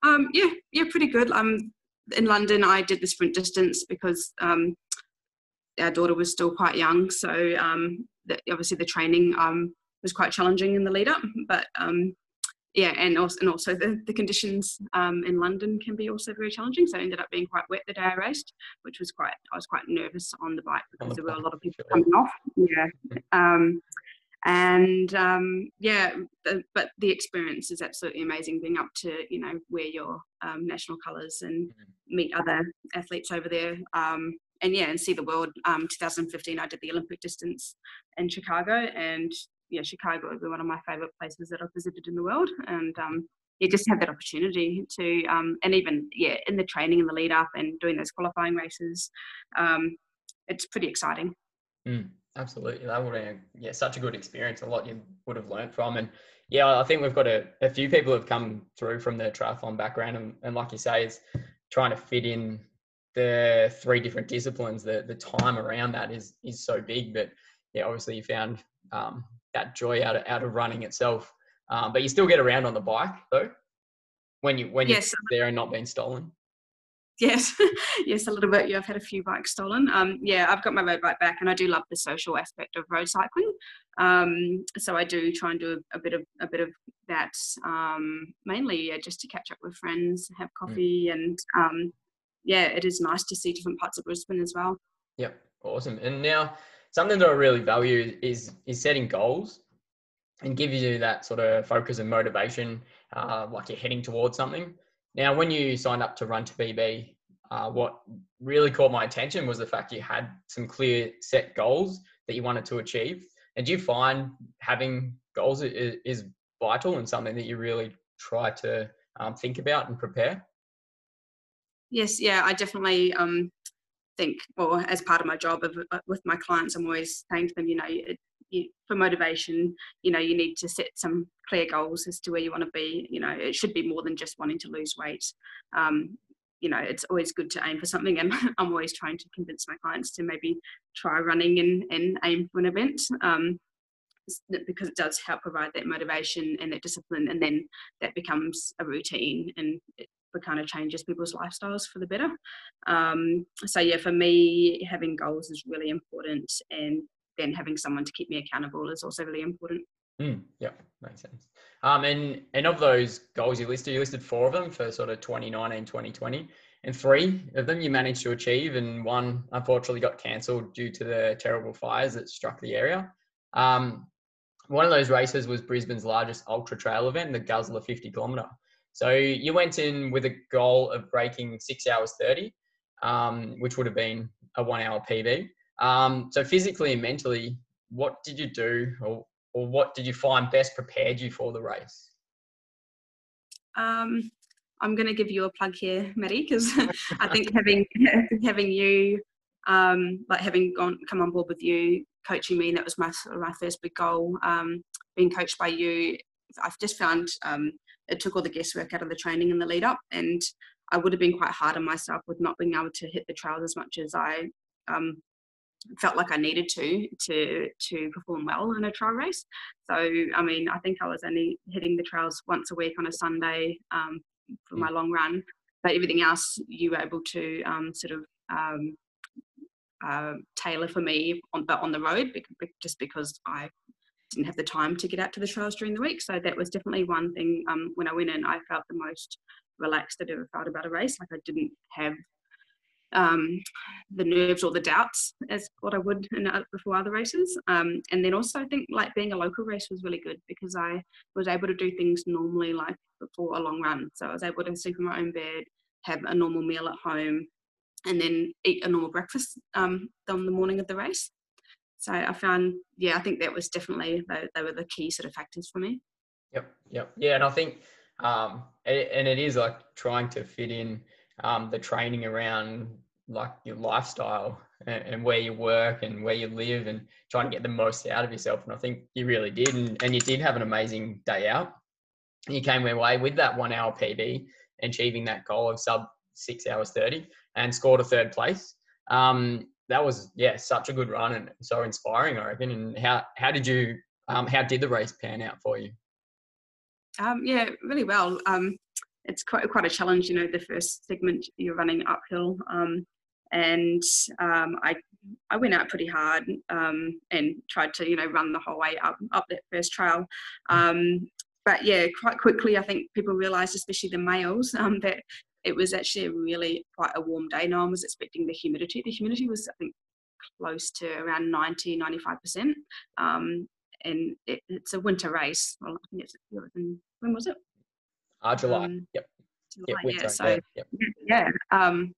Um, yeah, yeah, pretty good. Um, in London, I did the sprint distance because um, our daughter was still quite young, so um, the, obviously the training um, was quite challenging in the lead up. But um, yeah, and also and also the, the conditions um, in London can be also very challenging. So I ended up being quite wet the day I raced, which was quite I was quite nervous on the bike because there were a lot of people coming off. Yeah. Um, and um, yeah but the experience is absolutely amazing being up to you know wear your um, national colors and mm-hmm. meet other athletes over there um, and yeah and see the world um, 2015 i did the olympic distance in chicago and yeah chicago is one of my favorite places that i've visited in the world and um, you just have that opportunity to um, and even yeah in the training and the lead up and doing those qualifying races it's pretty exciting mm. Absolutely, that would have yeah such a good experience. A lot you would have learned from, and yeah, I think we've got a, a few people have come through from the triathlon background, and, and like you say, is trying to fit in the three different disciplines. The the time around that is is so big, but yeah, obviously you found um, that joy out of out of running itself. Um, but you still get around on the bike though, when you when yes. you're there and not being stolen. Yes, *laughs* yes, a little bit. Yeah, I've had a few bikes stolen. Um, yeah, I've got my road bike back, and I do love the social aspect of road cycling. Um, so I do try and do a, a bit of a bit of that, um, mainly yeah, just to catch up with friends, have coffee, mm. and um, yeah, it is nice to see different parts of Brisbane as well. Yep, awesome. And now something that I really value is is setting goals and give you that sort of focus and motivation, uh, like you're heading towards something. Now, when you signed up to Run to PB, uh, what really caught my attention was the fact you had some clear set goals that you wanted to achieve. And do you find having goals is, is vital and something that you really try to um, think about and prepare? Yes, yeah, I definitely um, think, or as part of my job of, uh, with my clients, I'm always saying to them, you know, you, for motivation, you know, you need to set some clear goals as to where you want to be. You know, it should be more than just wanting to lose weight. Um, you know, it's always good to aim for something, and *laughs* I'm always trying to convince my clients to maybe try running and, and aim for an event. Um, because it does help provide that motivation and that discipline, and then that becomes a routine and it kind of changes people's lifestyles for the better. Um, so yeah, for me, having goals is really important, and then having someone to keep me accountable is also really important. Mm, yeah, makes sense. Um, and and of those goals you listed, you listed four of them for sort of 2019, 2020, and three of them you managed to achieve, and one unfortunately got cancelled due to the terrible fires that struck the area. Um, one of those races was Brisbane's largest ultra trail event, the Guzzler 50 kilometre. So you went in with a goal of breaking six hours 30, um, which would have been a one hour PB. Um, so physically and mentally, what did you do, or or what did you find best prepared you for the race? Um, I'm going to give you a plug here, Maddie, because *laughs* I think *laughs* having *laughs* having you, um, like having gone come on board with you, coaching me, that was my my first big goal. Um, being coached by you, I've just found um, it took all the guesswork out of the training and the lead up, and I would have been quite hard on myself with not being able to hit the trails as much as I um, felt like I needed to to to perform well in a trail race. So I mean, I think I was only hitting the trails once a week on a Sunday um, for my long run, but everything else you were able to um, sort of um, uh, tailor for me, on, but on the road, just because I didn't have the time to get out to the trails during the week. So that was definitely one thing. Um, when I went in, I felt the most relaxed I'd ever felt about a race. Like I didn't have um, the nerves or the doubts as what I would in, before other races. Um, and then also I think like being a local race was really good because I was able to do things normally like before a long run. So I was able to sleep in my own bed, have a normal meal at home, and then eat a normal breakfast um, on the morning of the race. So I found, yeah, I think that was definitely they, they were the key sort of factors for me. Yep, yep, yeah, and I think, um, it, and it is like trying to fit in um, the training around like your lifestyle and, and, where you work and where you live and trying to get the most out of yourself. And I think you really did. And, and you did have an amazing day out. You came away with that one hour PB, achieving that goal of sub six hours 30 and scored a third place. Um, that was, yeah, such a good run and so inspiring, I reckon. And how, how did you, um, how did the race pan out for you? Um, yeah, really well. Um, it's quite quite a challenge. You know, the first segment you're running uphill, um, and um, I I went out pretty hard um, and tried to you know run the whole way up up that first trail. Um, but yeah, quite quickly, I think people realised, especially the males, *laughs* um, that it was actually a really quite a warm day. No one was expecting the humidity. The humidity was, I think, close to around 90, 95%. Um, and it, it's a winter race. Well, I think it's, when was it? Uh, July. Um, yep. July, yep, yeah. So yep. yeah. Um,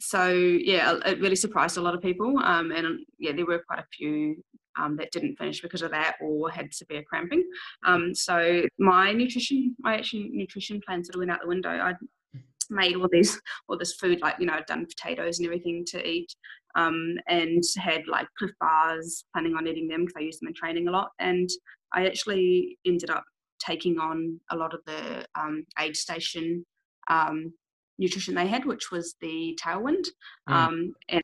so yeah, it really surprised a lot of people. Um, and yeah, there were quite a few um, that didn't finish because of that or had severe cramping. Um, so my nutrition, my actual nutrition plan sort of went out the window. I made all these all this food like you know I'd done potatoes and everything to eat um, and had like Clif bars planning on eating them because I use them in training a lot and I actually ended up taking on a lot of the um, aid station um, nutrition they had, which was the tailwind. Mm. Um, and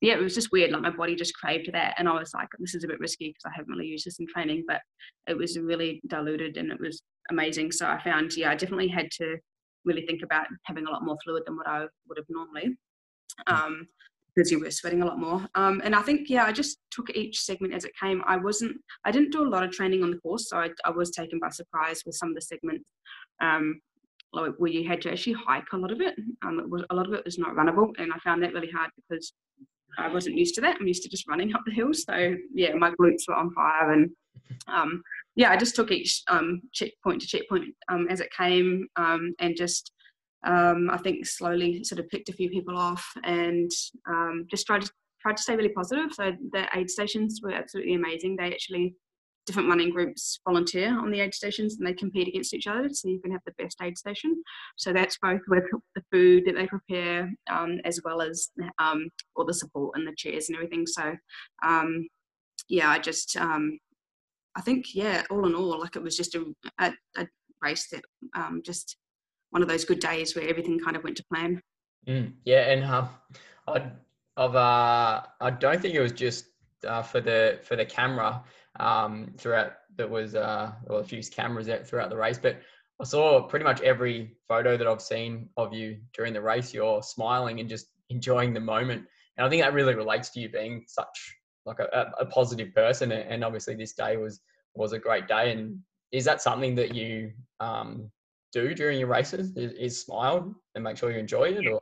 yeah, it was just weird. Like my body just craved that. And I was like, this is a bit risky because I haven't really used this in training, but it was really diluted and it was amazing. So I found, yeah, I definitely had to really think about having a lot more fluid than what I would have normally. Um, because you were sweating a lot more. Um, and I think, yeah, I just took each segment as it came. I wasn't, I didn't do a lot of training on the course, so I, I was taken by surprise with some of the segments um, like where you had to actually hike a lot of it. Um, it was, a lot of it was not runnable, and I found that really hard because I wasn't used to that. I'm used to just running up the hill. So yeah, my glutes were on fire, and um, yeah, I just took each um, checkpoint to checkpoint um, as it came, um, and just um, I think slowly sort of picked a few people off and um, just tried to tried to stay really positive. So the aid stations were absolutely amazing. They actually different running groups volunteer on the aid stations and they compete against each other so you can have the best aid station. So that's both with the food that they prepare um, as well as um, all the support and the chairs and everything. So um, yeah, I just I think yeah, all in all, like it was just a, a, a race that um, just one of those good days where everything kind of went to plan. Mm, yeah, and um, I, I've uh, I don't think it was just uh, for the for the camera um, throughout. That was uh, well, a few cameras throughout the race, but I saw pretty much every photo that I've seen of you during the race. You're smiling and just enjoying the moment, and I think that really relates to you being such like a, a positive person. And obviously, this day was was a great day. And is that something that you um, do during your races is, is smile and make sure you enjoy it or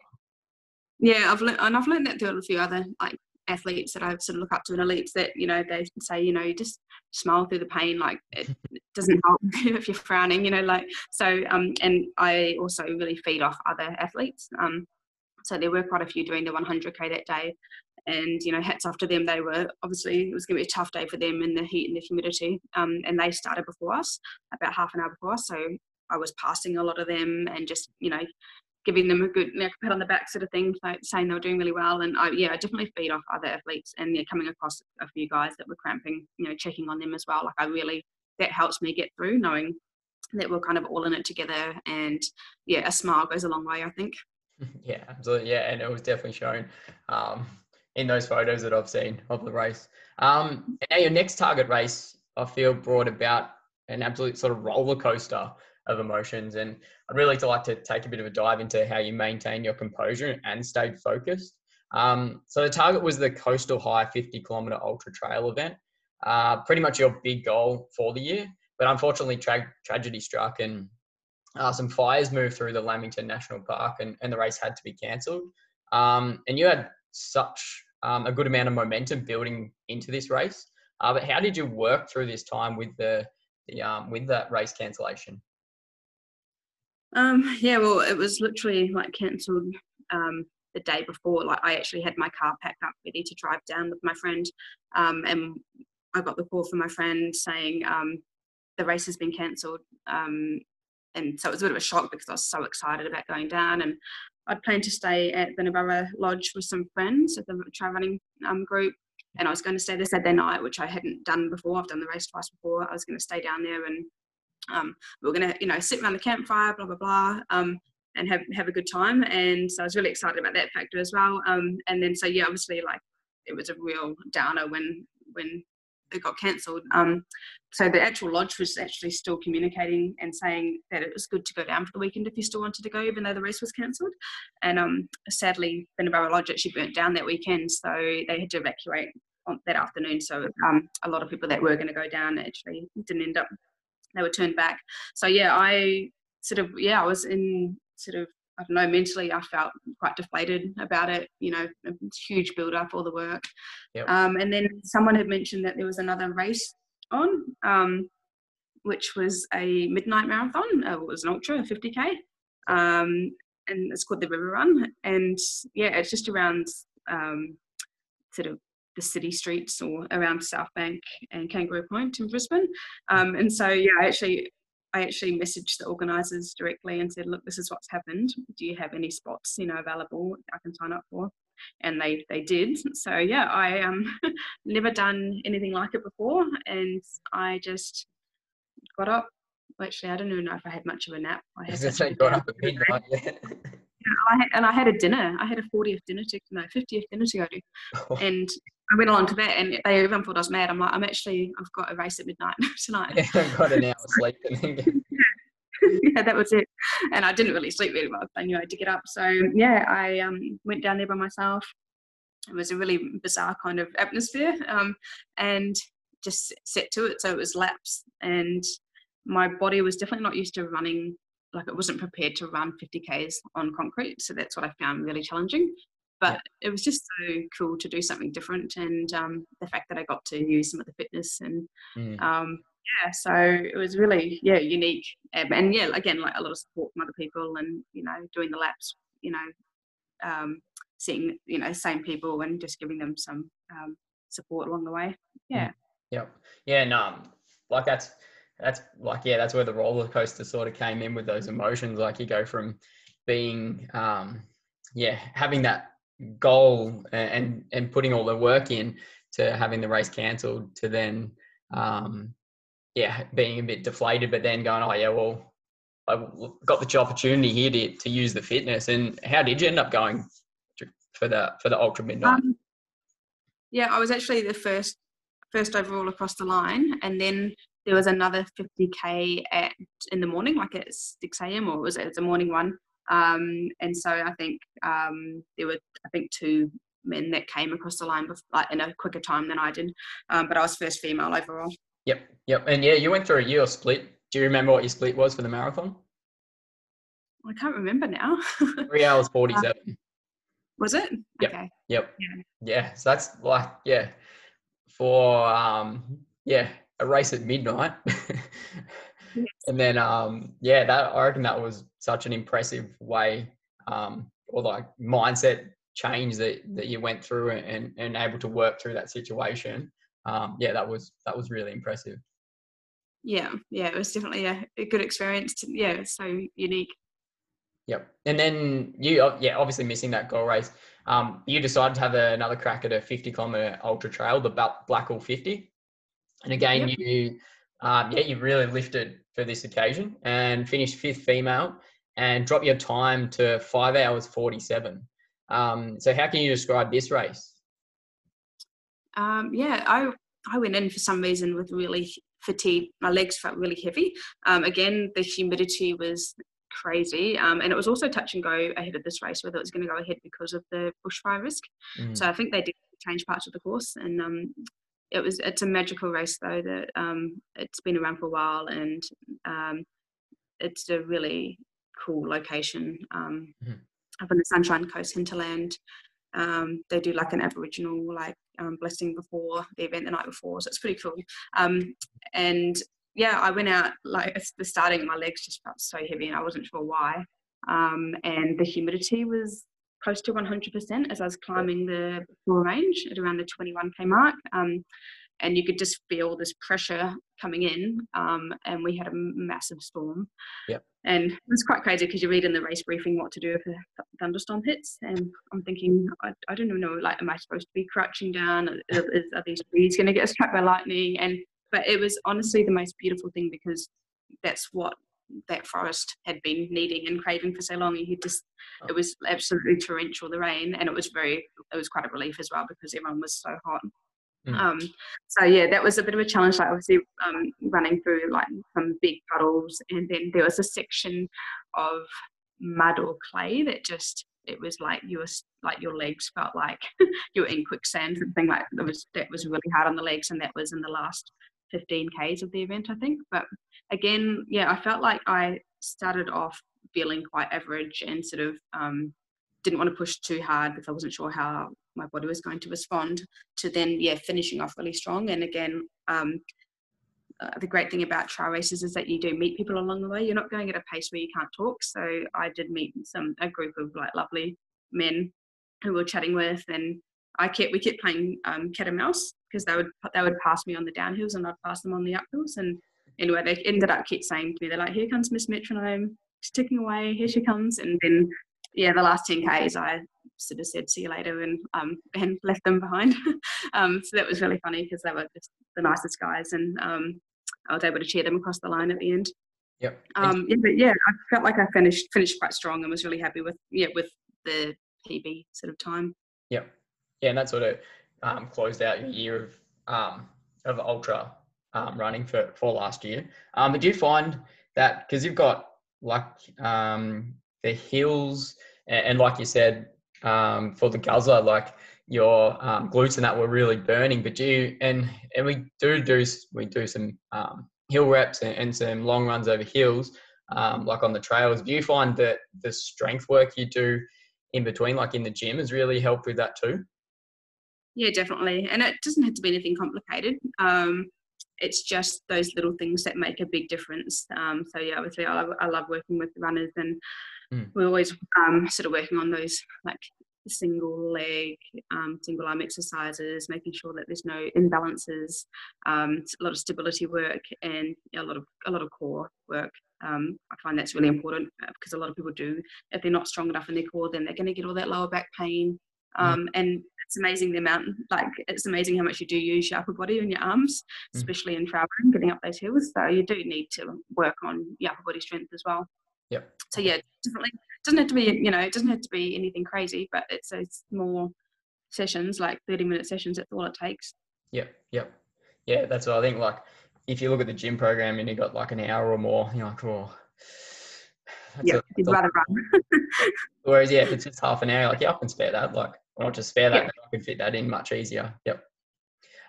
yeah i've learned and i've learned that through a few other like athletes that i sort of look up to and elites that you know they say you know you just smile through the pain like it, *laughs* doesn't help *laughs* if you're frowning you know like so um and i also really feed off other athletes um so there were quite a few doing the 100k that day and you know, hats off to them. They were obviously it was going to be a tough day for them in the heat and the humidity. Um, and they started before us, about half an hour before us. So I was passing a lot of them and just you know giving them a good pat on the back sort of thing, like saying they were doing really well. And I, yeah, I definitely feed off other athletes and yeah, coming across a few guys that were cramping, you know, checking on them as well. Like I really, that helps me get through knowing that we're kind of all in it together. And yeah, a smile goes a long way, I think. *laughs* Yeah, absolutely. Yeah, and it was definitely shown um, in those photos that I've seen of the race. Um, now your next target race, I feel, brought about an absolute sort of roller coaster of emotions. And I'd really like to take a bit of a dive into how you maintain your composure and stayed focused. Um, so the target was the Coastal High 50 kilometer ultra trail event, uh, pretty much your big goal for the year. But unfortunately, tra- tragedy struck and uh, some fires moved through the Lamington National Park, and, and the race had to be cancelled. Um, and you had such um, a good amount of momentum building into this race. Uh, but how did you work through this time with the, the um, with that race cancellation? Um, yeah, well, it was literally like cancelled um, the day before. Like I actually had my car packed up ready to drive down with my friend, um, and I got the call from my friend saying um, the race has been cancelled. And so it was a bit of a shock because I was so excited about going down, and I'd planned to stay at Binnaburra Lodge with some friends at the trail running um, group. And I was going to stay there Saturday night, which I hadn't done before. I've done the race twice before. I was going to stay down there and um, we are going to, you know, sit around the campfire, blah, blah, blah, um, and have, have a good time. And so I was really excited about that factor as well. Um, and then, so yeah, obviously like it was a real downer when, when it got cancelled. Um, so the actual lodge was actually still communicating and saying that it was good to go down for the weekend if you still wanted to go, even though the race was cancelled. And um, sadly, Binnaburra Lodge actually burnt down that weekend, so they had to evacuate on that afternoon. So um, a lot of people that were going to go down actually didn't end up they were turned back. So yeah, I sort of yeah, I was in sort of I don't know mentally I felt quite deflated about it. You know, a huge build up, all the work. Yep. Um, and then someone had mentioned that there was another race on, um, which was a midnight marathon. Uh, it was an ultra, a 50k. Um, and it's called the River Run. And yeah, it's just around um, sort of the city streets or around South Bank and Kangaroo Point in Brisbane. Um, and so, yeah, I actually, I actually messaged the organisers directly and said, "Look, this is what's happened. Do you have any spots, you know, available I can sign up for?" And they they did. So yeah, I um *laughs* never done anything like it before, and I just got up. Actually, I don't even know if I had much of a nap. I had such *laughs* got up at midnight. I had, and I had a dinner. I had a 40th dinner to no 50th dinner to go to, *laughs* oh. and I went along to that, and they even thought I was mad. I'm like, I'm actually, I've got a race at midnight *laughs* tonight. Yeah, I've got an hour sleep. *laughs* *laughs* yeah, that was it. And I didn't really sleep very well. I knew I had to get up. So yeah, I um, went down there by myself. It was a really bizarre kind of atmosphere, um, and just set to it. So it was laps, and my body was definitely not used to running like it wasn't prepared to run 50 k's on concrete so that's what i found really challenging but yeah. it was just so cool to do something different and um, the fact that i got to use some of the fitness and mm. um, yeah so it was really yeah unique. And yeah again like a lot of support from other people and you know doing the laps you know um, seeing you know same people and just giving them some um, support along the way. Yeah. Yep. Yeah no like that's that's like yeah that's where the roller coaster sort of came in with those emotions. Like you go from being um yeah having that goal and and putting all the work in to having the race cancelled to then um yeah being a bit deflated but then going oh yeah well i got the opportunity here to, to use the fitness and how did you end up going for the for the ultra midnight um, yeah i was actually the first first overall across the line and then there was another 50k at in the morning, like at 6 a.m. or was it, was a morning one. Um, and so I think um, there were I think two men that came across the line before, like in a quicker time than I did. Um, but I was first female overall. Yep, yep, and yeah, you went through a year split. Do you remember what your split was for the marathon? I can't remember now. *laughs* Three hours forty-seven. Um, was it? Yep. Okay. Yep. Yeah. Yeah. So that's like yeah, for um yeah a race at midnight. *laughs* And then, um, yeah, that I reckon that was such an impressive way um, or like mindset change that, that you went through and, and able to work through that situation. Um, yeah, that was that was really impressive. Yeah, yeah, it was definitely a, a good experience. To, yeah, so unique. Yep. And then you, yeah, obviously missing that goal race. Um, you decided to have a, another crack at a 50 kilometer ultra trail, the Blackall 50. And again, yep. you, um, yeah, you really lifted for this occasion and finished fifth female and dropped your time to five hours 47. Um, so how can you describe this race? Um, yeah, I, I went in for some reason with really fatigue. My legs felt really heavy. Um, again, the humidity was crazy. Um, and it was also touch and go ahead of this race whether it was going to go ahead because of the bushfire risk. Mm. So I think they did change parts of the course, and um, it was it's a magical race though that um, it's been around for a while, and um, it's a really cool location mm. up on the Sunshine Coast hinterland. Um, they do like an Aboriginal like blessing before the event the night before, so it's pretty cool. and yeah, I went out like the starting, my legs just felt so heavy and I wasn't sure why. Um, and the humidity was close to 100% as I was climbing the floor range at around the 21k mark. Um, and you could just feel this pressure coming in. Um, and we had a massive storm. Yep. And it was quite crazy because you read in the race briefing what to do if a thunderstorm hits. And I'm thinking, I, I don't even know, like, am I supposed to be crouching down? Are, are these trees going to get *laughs* struck by lightning? And but it was honestly the most beautiful thing because that's what that forest had been needing and craving for so long. You just oh. it was absolutely torrential the rain, and it was very it was quite a relief as well because everyone was so hot. Mm. Um, so yeah, that was a bit of a challenge. Like obviously um, running through like some big puddles, and then there was a section of mud or clay that just it was like you were like your legs felt like *laughs* you were in quicksand and thing like that was that was really hard on the legs, and that was in the last 15 Ks of the event, I think. But again, yeah, I felt like I started off feeling quite average and sort of um, didn't want to push too hard because I wasn't sure how my body was going to respond to then, yeah, finishing off really strong. And again, um, uh, the great thing about trail races is that you do meet people along the way. You're not going at a pace where you can't talk. So I did meet some a group of like lovely men who we were chatting with, and I kept we kept playing um, cat and mouse because they would they would pass me on the downhills and I'd pass them on the uphills. And anyway, they ended up kept saying to me, they're like, "Here comes Miss Metronome, she's ticking away. Here she comes." And then, yeah, the last ten k's, I sort of said, "See you later," and um *laughs* and left them behind. *laughs* um, so that was really funny because they were just the nicest guys, and um, I was able to cheer them across the line at the end. Yep. Um, yeah, but yeah, I felt like I finished finished quite strong and was really happy with yeah with the PB sort of time. Yep. Yeah, and that sort of um, closed out your year of um, of ultra um, running for for last year. Um, do you find that because you've got like um, the hills and, and, like you said um, for the guzzler, like your um, glutes and that were really burning. But do you and and we do do we do some um, hill reps and, and some long runs over hills, um, like on the trails. Do you find that the strength work you do in between, like in the gym, has really helped with that too? Yeah, definitely. And it doesn't have to be anything complicated. Um, it's just those little things that make a big difference. Um, so yeah, obviously I love, I love working with runners and mm. we're always um, sort of working on those like single leg, um, single arm exercises, making sure that there's no imbalances, um, a lot of stability work and a lot of a lot of core work. Um, I find that's really important because a lot of people do. If they're not strong enough in their core, then they're going to get all that lower back pain, Mm. Um, and it's amazing the amount, like it's amazing how much you do use your upper body and your arms, mm. especially in traveling, getting up those hills. So you do need to work on your upper body strength as well. Yep. So yeah, definitely it doesn't have to be, you know, it doesn't have to be anything crazy, but it's those small sessions, like 30 minute sessions, that's all it takes. Yep. Yep. Yeah, that's what I think. Like if you look at the gym program and you got like an hour or more, you're like, oh, yeah, you'd rather run. *laughs* Whereas, yeah, if it's just half an hour, like, yeah, I can spare that. Like, I'll just spare that. Yeah. I can fit that in much easier. Yep.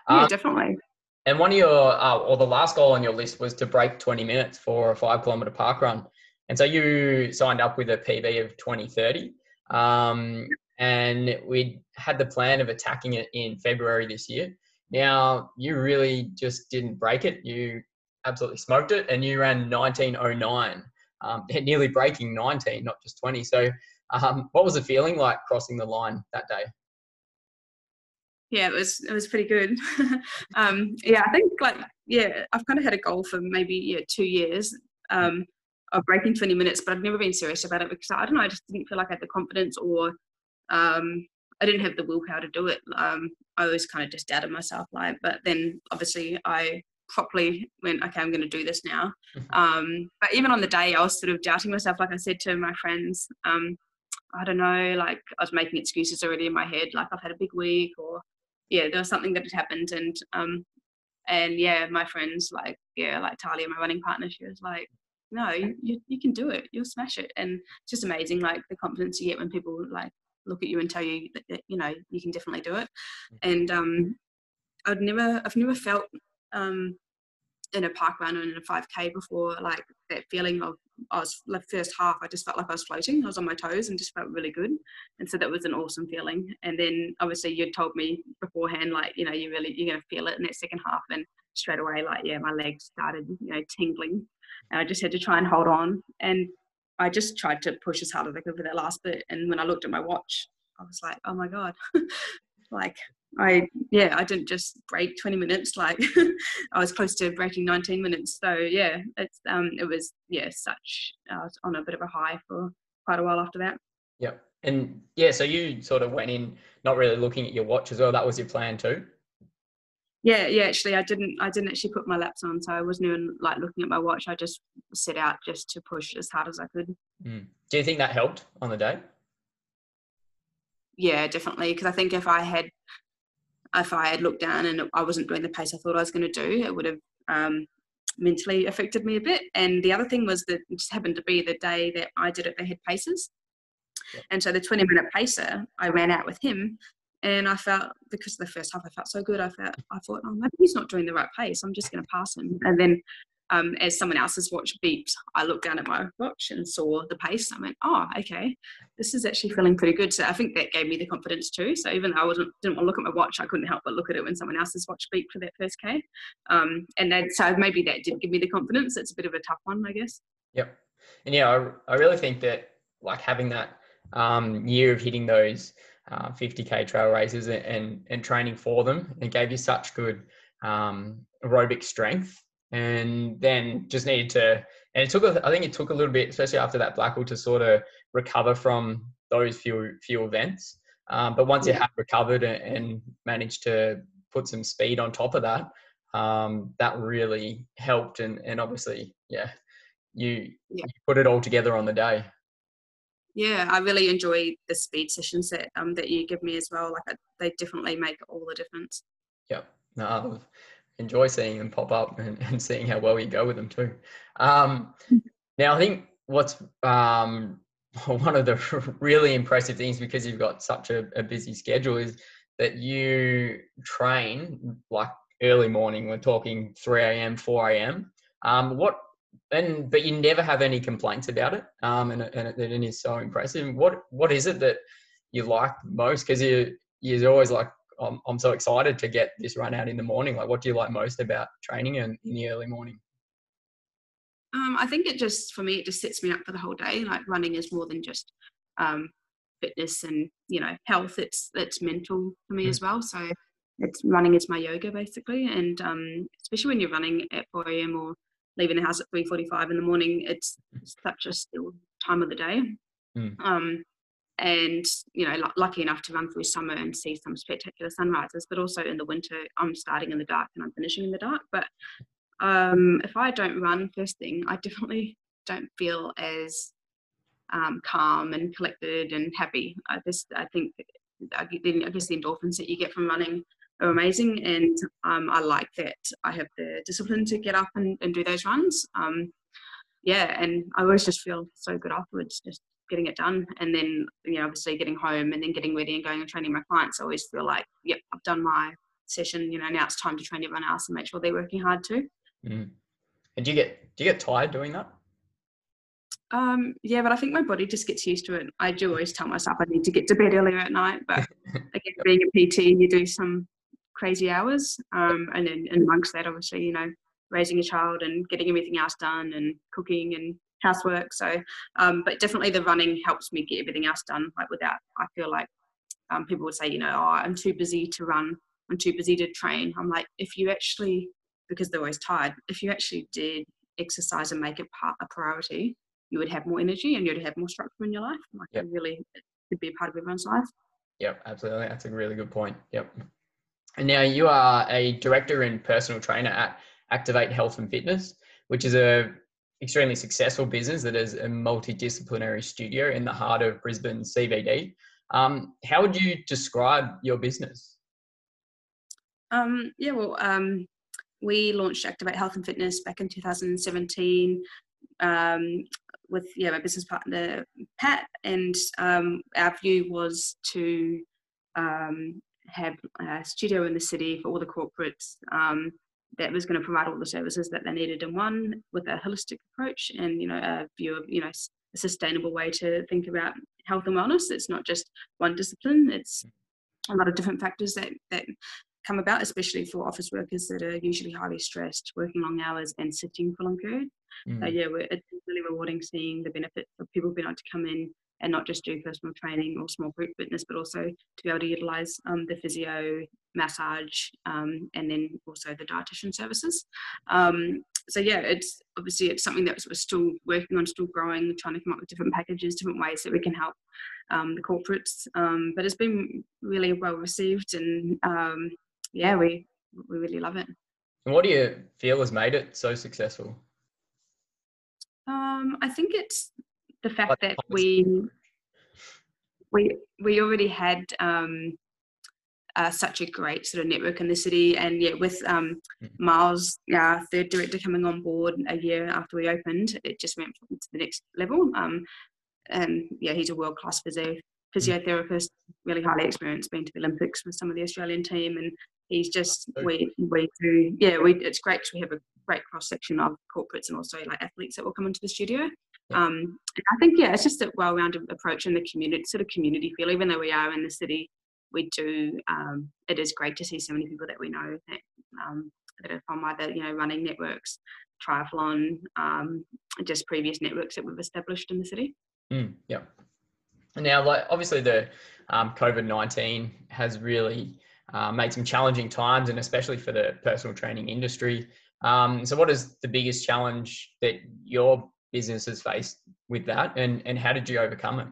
Yeah, um, definitely. And one of your, uh, or the last goal on your list was to break 20 minutes for a five kilometer park run. And so you signed up with a PB of 2030. Um, and we had the plan of attacking it in February this year. Now, you really just didn't break it. You absolutely smoked it and you ran 1909, um, *laughs* nearly breaking 19, not just 20. So Um, what was the feeling like crossing the line that day? Yeah, it was it was pretty good. *laughs* um, yeah, I think like yeah, I've kind of had a goal for maybe yeah two years um, of breaking 20 minutes, but I've never been serious about it because I don't know, I just didn't feel like I had the confidence or um, I didn't have the willpower to do it. Um, I always kind of just doubted myself, like, but then obviously I properly went, okay, I'm going to do this now. Mm-hmm. Um, but even on the day, I was sort of doubting myself. Like I said to my friends, um, I don't know, like I was making excuses already in my head, like I've had a big week or yeah, there was something that had happened. And, um, and yeah, my friends like, yeah, like Talia, my running partner, she was like, no, you, you can do it. You'll smash it. And it's just amazing, like the confidence you get when people like look at you and tell you that, that you know you can definitely do it. Mm-hmm. And um, I'd never, I've never felt um, in a park run and in a 5k before like that feeling of I was like first half I just felt like I was floating I was on my toes and just felt really good. And so that was an awesome feeling. And then obviously you'd told me beforehand like you know you really you're gonna feel it in that second half and straight away like yeah my legs started you know tingling. And I just had to try and hold on. And I just tried to push as hard as I could for that last bit. And when I looked at my watch, I was like, oh my God, *laughs* like I, yeah, I didn't just break 20 minutes. Like *laughs* I was close to breaking 19 minutes. So yeah, it's, um, it was, yeah, such, I was on a bit of a high for quite a while after that. Yeah, And yeah, so you sort of went in not really looking at your watch as well. That was your plan too? yeah yeah actually i didn't i didn't actually put my laps on so i wasn't even like looking at my watch i just set out just to push as hard as i could mm. do you think that helped on the day yeah definitely because i think if i had if i had looked down and i wasn't doing the pace i thought i was going to do it would have um, mentally affected me a bit and the other thing was that it just happened to be the day that i did it they had paces and so the 20 minute pacer i ran out with him and I felt because of the first half I felt so good. I felt I thought, oh, maybe he's not doing the right pace. I'm just going to pass him. And then um, as someone else's watch beeped, I looked down at my watch and saw the pace. I went, oh, okay, this is actually feeling pretty good. So I think that gave me the confidence too. So even though I wasn't didn't want to look at my watch, I couldn't help but look at it when someone else's watch beeped for that first K. Um, and so maybe that did give me the confidence. It's a bit of a tough one, I guess. Yep. And yeah, I, I really think that like having that um, year of hitting those uh, 50k trail races and, and training for them it gave you such good um, aerobic strength and then just needed to and it took a, I think it took a little bit especially after that Blackall to sort of recover from those few few events um, but once you had recovered and managed to put some speed on top of that um, that really helped and, and obviously yeah you, yeah. you put it all together on the day yeah, I really enjoy the speed sessions that um that you give me as well. Like I, they definitely make all the difference. Yeah, no, enjoy seeing them pop up *laughs* and, and seeing how well you go with them too. Um, *laughs* now I think what's um *laughs* one of the really impressive things because you've got such a, a busy schedule is that you train like early morning. We're talking 3 a.m., 4 a.m. Um, what and but you never have any complaints about it, um, and and it, it is so impressive. What what is it that you like most? Because you you're always like, I'm I'm so excited to get this run out in the morning. Like, what do you like most about training in, in the early morning? Um, I think it just for me it just sets me up for the whole day. Like running is more than just um, fitness and you know health. It's it's mental for me mm. as well. So it's running is my yoga basically, and um, especially when you're running at 4 a.m. or leaving the house at 3.45 in the morning it's such a still time of the day mm. um, and you know lucky enough to run through summer and see some spectacular sunrises but also in the winter i'm starting in the dark and i'm finishing in the dark but um, if i don't run first thing i *laughs* definitely don't feel as um, calm and collected and happy i just i think I guess the endorphins that you get from running are amazing. And um, I like that I have the discipline to get up and, and do those runs. Um, yeah, and I always just feel so good afterwards, just getting it done. And then, you know, obviously getting home and then getting ready and going and training my clients. I always feel like, yep, I've done my session. You know, now it's time to train everyone else and make sure they're working hard too. Mm. And do you get do you get tired doing that? Um, yeah, but I think my body just gets used to it. I do always tell myself I need to get to bed earlier at night, but *laughs* again, being a PT, you do some crazy hours. Um, and then and amongst that, obviously, you know, raising a child and getting everything else done and cooking and housework. So, um, but definitely the running helps me get everything else done. Like without, I feel like um, people would say, you know, oh, I'm too busy to run. I'm too busy to train. I'm like, if you actually, because they're always tired, if you actually did exercise and make it part a priority, you would have more energy and you'd have more structure in your life. Like yep. it really it could be a part of everyone's life. Yep, absolutely. That's a really good point. Yep. And now you are a director and personal trainer at Activate Health and Fitness, which is a extremely successful business that is a multidisciplinary studio in the heart of Brisbane CBD. Um, how would you describe your business? Um, yeah, well, um, we launched Activate Health and Fitness back in 2017 um, with yeah my business partner Pat, and um, our view was to um, have a studio in the city for all the corporates that was going to provide all the services that they needed in one with a holistic approach and you know a view of you know a sustainable way to think about health and wellness. It's not just one discipline. It's a lot of different factors that that come about, especially for office workers that are usually highly stressed, working long hours and sitting for long periods. Mm. So yeah, it's really rewarding seeing the benefit of people being able to come in and not just do personal training or small group fitness, but also to be able to utilize um, the physio, massage, um, and then also the dietitian services. Um, so yeah, it's obviously it's something that we're still working on, still growing, trying to come up with different packages, different ways that we can help um, the corporates. Um, but it's been really well received, and um, yeah, we we really love it. And what do you feel has made it so successful? Um, I think it's the fact that we we we already had um, uh, such a great sort of network in the city, and yeah, with um, hmm. Miles, our third director, coming on board a year after we opened, it just went to the next level. Um, and yeah, he's a world class physio hmm. physiotherapist, really highly experienced, been to the Olympics with some of the Australian team, and he's just we we do yeah we it's great we have a great cross section of corporates and also like athletes that will come into the studio um, I think yeah, it's just a well-rounded approach in the community, sort of community feel. Even though we are in the city, we do. Um, it is great to see so many people that we know that um, that are from either you know running networks, triathlon, um, just previous networks that we've established in the city. Mm, yeah. Now, like obviously, the um, COVID nineteen has really uh, made some challenging times, and especially for the personal training industry. Um, so, what is the biggest challenge that you're businesses faced with that, and and how did you overcome it?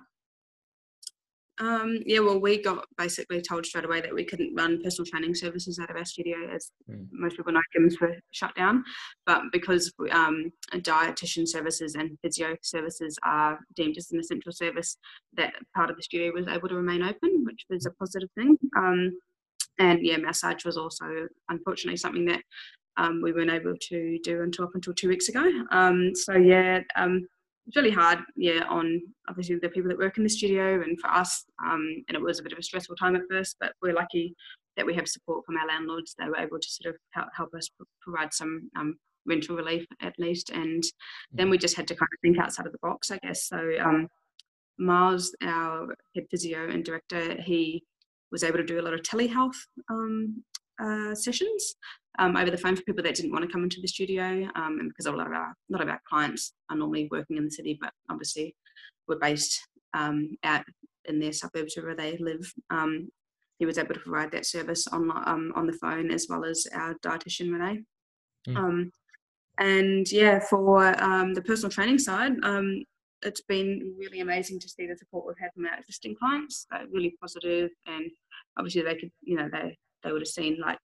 Um, yeah, well, we got basically told straight away that we couldn't run personal training services out of our studio, as mm. most people know gyms were shut down. But because um, dietitian services and physio services are deemed as an essential service, that part of the studio was able to remain open, which was a positive thing. Um, and yeah, massage was also unfortunately something that um, we weren't able to do until up until two weeks ago. Um, so yeah, um, it's really hard, yeah, on obviously the people that work in the studio and for us. Um, and it was a bit of a stressful time at first, but we're lucky that we have support from our landlords. They were able to sort of help, help us provide some um, rental relief at least. And then we just had to kind of think outside of the box, I guess. So um, Miles, our head physio and director, he was able to do a lot of telehealth um, uh, sessions um, over the phone for people that didn't want to come into the studio, um, and because a lot of our a lot of our clients are normally working in the city, but obviously we're based um, out in their suburbs where they live. Um, he was able to provide that service on um, on the phone as well as our dietitian Renee. Mm. and yeah, for the personal training side, it's been really amazing to see the support we've had from our existing clients. They're really positive, and obviously they could, you know, they they would have seen like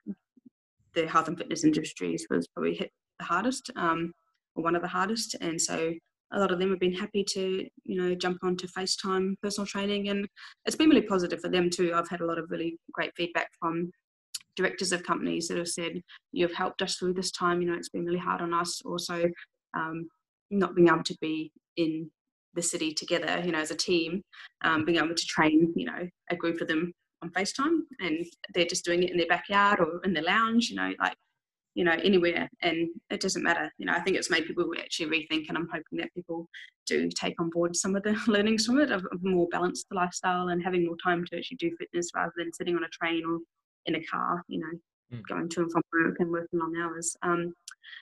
the health and fitness industries was probably hit the hardest, um, or one of the hardest, and so a lot of them have been happy to you know jump onto FaceTime personal training, and it's been really positive for them too. I've had a lot of really great feedback from directors of companies that have said you've helped us through this time. You know, it's been really hard on us. Also, um, not being able to be in the city together, you know, as a team, um, being able to train, you know, a group of them on FaceTime and they're just doing it in their backyard or in the lounge, you know, like, you know, anywhere. And it doesn't matter. You know, I think it's made people actually rethink and I'm hoping that people do take on board some of the *laughs* learnings from it of, of more balanced lifestyle and having more time to actually do fitness rather than sitting on a train or in a car, you know, mm. going to and from work and working long hours. Um,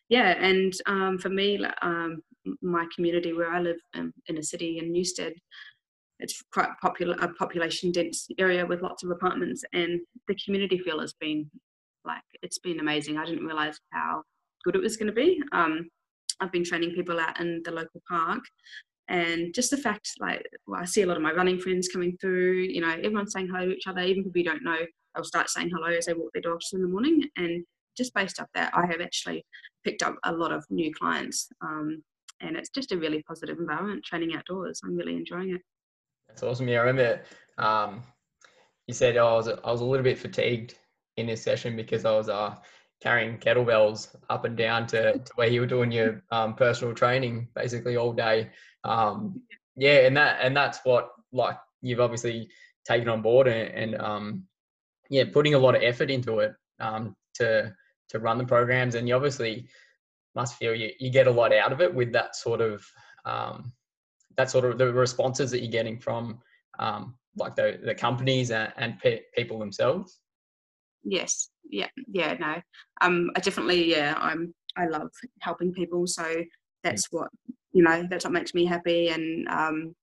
yeah, and um, for me, um, my community where I live in, in a city in Newstead, it's quite popular a population dense area with lots of apartments, and the community feel has been like it's been amazing. I didn't realize how good it was going to be. Um, I've been training people out in the local park, and just the fact like well, I see a lot of my running friends coming through. You know, everyone's saying hello to each other, even people you don't know. They'll start saying hello as they walk their dogs in the morning, and just based off that, I have actually picked up a lot of new clients. Um, and it's just a really positive environment training outdoors. I'm really enjoying it. That's awesome. Yeah, I remember um, you said oh, I was I was a little bit fatigued in this session because I was uh, carrying kettlebells up and down to, to where you were doing your um, personal training basically all day. Um, yeah, and that and that's what like you've obviously taken on board and, and um, yeah, putting a lot of effort into it um, to to run the programs, and you obviously must feel you, you get a lot out of it with that sort of that sort of the responses that you're getting from um, like the, the companies and, and pe- people themselves yes yeah yeah no um i definitely yeah i'm i love helping people so mm. that's what you know that's what makes me happy and um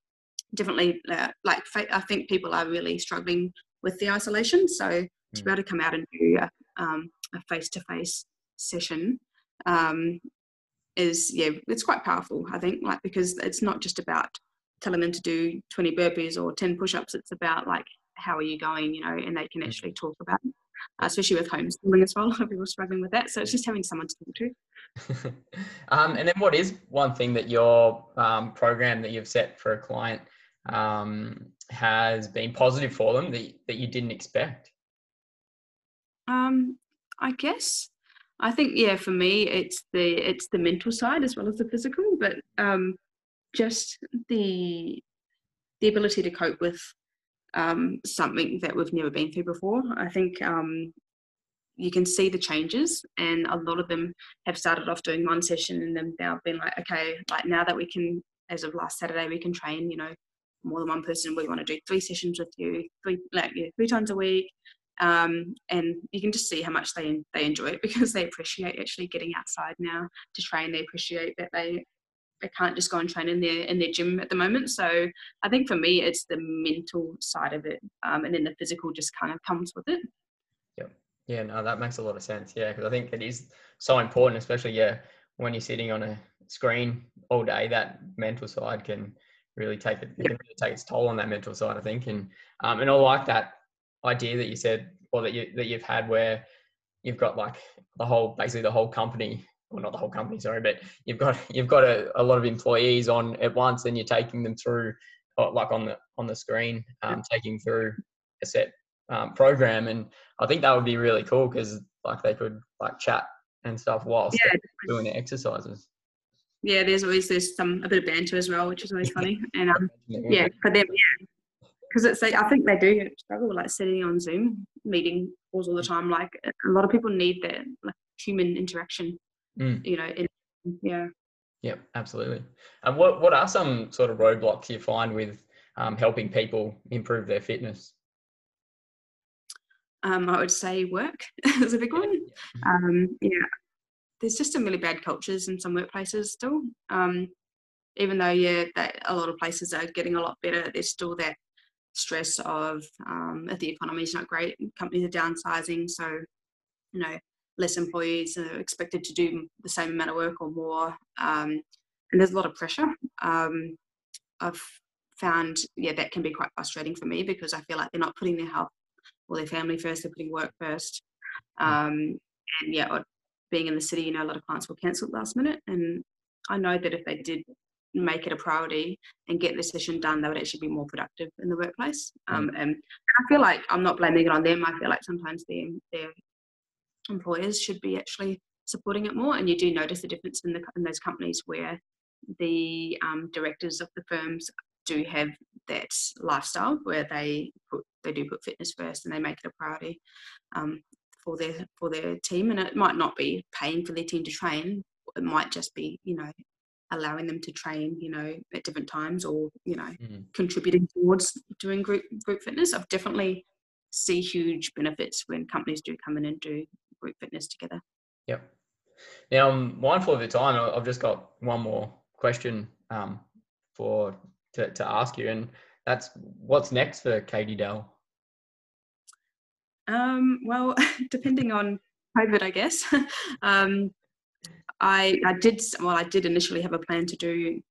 definitely uh, like i think people are really struggling with the isolation so to be mm. able to come out and do a, um, a face-to-face session um, is yeah it's quite powerful i think like because it's not just about telling them to do 20 burpees or 10 push-ups it's about like how are you going you know and they can mm. actually talk about it uh, especially with homeschooling as well *laughs* people struggling with that so it's just having someone to talk to *laughs* um, and then what is one thing that your um, program that you've set for a client um, has been positive for them that, that you didn't expect um, i guess I think yeah, for me it's the it's the mental side as well as the physical, but um, just the the ability to cope with um, something that we've never been through before. I think um, you can see the changes, and a lot of them have started off doing one session, and then they've been like, okay, like now that we can, as of last Saturday, we can train, you know, more than one person. We want to do three sessions with you, three like yeah, three times a week um, and you can just see how much they they enjoy it *laughs* because they appreciate actually getting outside now to train. They appreciate that they they can't just go and train in their in their gym at the moment. So I think for me, it's the mental side of it, um, and then the physical just kind of comes with it. Yeah, yeah, no, that makes a lot of sense. Yeah, because I think it is so important, especially yeah when you're sitting on a screen all day. That mental side can really take it, it can really take its toll on that mental side. I think, and um, and I like that idea that you said or that you that you've had where you've got like the whole basically the whole company well not the whole company sorry but you've got you've got a, a lot of employees on at once and you're taking them through like on the on the screen um, taking through a set um, program. And i think that would be really cool because like they could like chat and stuff whilst yeah. doing the exercises. Yeah there's always there's some a bit of banter as well which is always *laughs* funny. And um yeah for them yeah because it's like I think they do struggle with like sitting on Zoom meeting calls all the time. Like a lot of people need that like human interaction. Mm. You know, in, yeah. Yep, absolutely. And what what are some sort of roadblocks you find with um, helping people improve their fitness? Um, I would say work *laughs* is a big one. Um, yeah, there's just some really bad cultures in some workplaces still. Um, even though yeah, that a lot of places are getting a lot better, there's still that stress of um, if the economy is not great, companies are downsizing, so you know less employees are expected to do the same amount of work or more, um, and there's a lot of pressure. Um, I've found yeah that can be quite frustrating for me because I feel like they're not putting their health or their family first; they're putting work first. Hmm. Um, and yeah, being in the city, you know, a lot of clients will cancel last minute, and I know that if they did make it a priority and get the session done, they would actually be more productive in the workplace. Mm. Um, and I feel like I'm not blaming it on them. I feel like sometimes their their employers should be actually supporting it more. And you do notice the difference in the in those companies where the um, directors of the firms do have that lifestyle where they put they do put fitness first and they make it a priority um, for their for their team. And it might not be paying for their team to train. It might just be you know allowing them to train, you know, at different times or, you know, mm. contributing towards doing group group fitness. I've definitely see huge benefits when companies do come in and do group fitness together. Yep. Now I'm mindful of the time. I've just got one more question um, for to, to ask you, and that's what's next for Katie Dell. Um, well, *laughs* depending on COVID, I guess. *laughs* um, I I did well. I did initially have a plan to do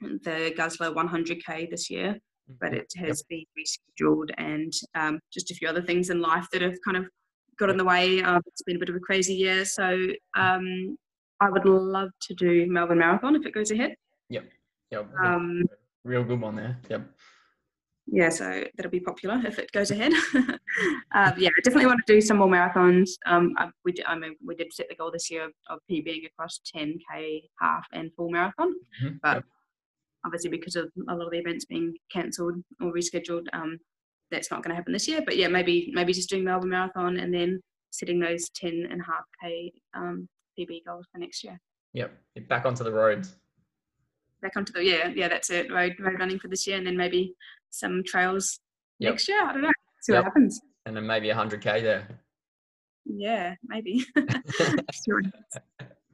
the Guzzler 100k this year, but it has yep. been rescheduled and um, just a few other things in life that have kind of got in the way. Um, it's been a bit of a crazy year, so um, I would love to do Melbourne Marathon if it goes ahead. Yep. Yep. Um, Real good one there. Yep. Yeah, so that'll be popular if it goes ahead. *laughs* um, yeah, I definitely want to do some more marathons. Um, I, we did, I mean, we did set the goal this year of PBing across 10k, half, and full marathon. Mm-hmm. But yep. obviously, because of a lot of the events being cancelled or rescheduled, um, that's not going to happen this year. But yeah, maybe maybe just doing Melbourne Marathon and then setting those 10 and half k um, PB goals for next year. Yep, back onto the roads. Back onto the yeah yeah that's it road road running for this year and then maybe some trails yep. next year. I don't know. See yep. what happens. And then maybe 100k there. Yeah, maybe. *laughs* *laughs*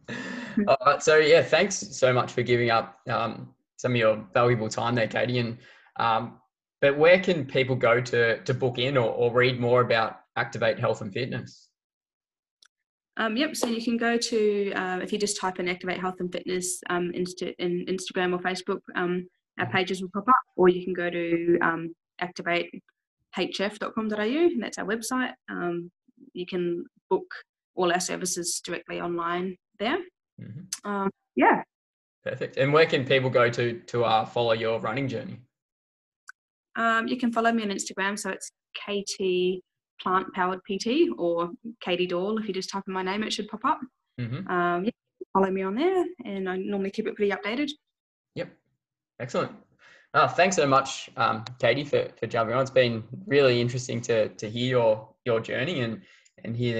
*laughs* All right. So yeah, thanks so much for giving up um, some of your valuable time there, Katie. And um, but where can people go to to book in or, or read more about Activate Health and Fitness? Um, yep, so you can go to, uh, if you just type in Activate Health and Fitness um, Insta- in Instagram or Facebook, um, our mm-hmm. pages will pop up, or you can go to um, activatehf.com.au, and that's our website. Um, you can book all our services directly online there. Mm-hmm. Um, yeah. Perfect. And where can people go to to uh, follow your running journey? Um, you can follow me on Instagram. So it's KT Plant Powered PT or Katie Doll. If you just type in my name, it should pop up. Mm-hmm. Um, yeah, follow me on there, and I normally keep it pretty updated. Yep. Excellent. Oh, thanks so much, um, Katie, for, for jumping on. It's been really interesting to to hear your your journey and and hear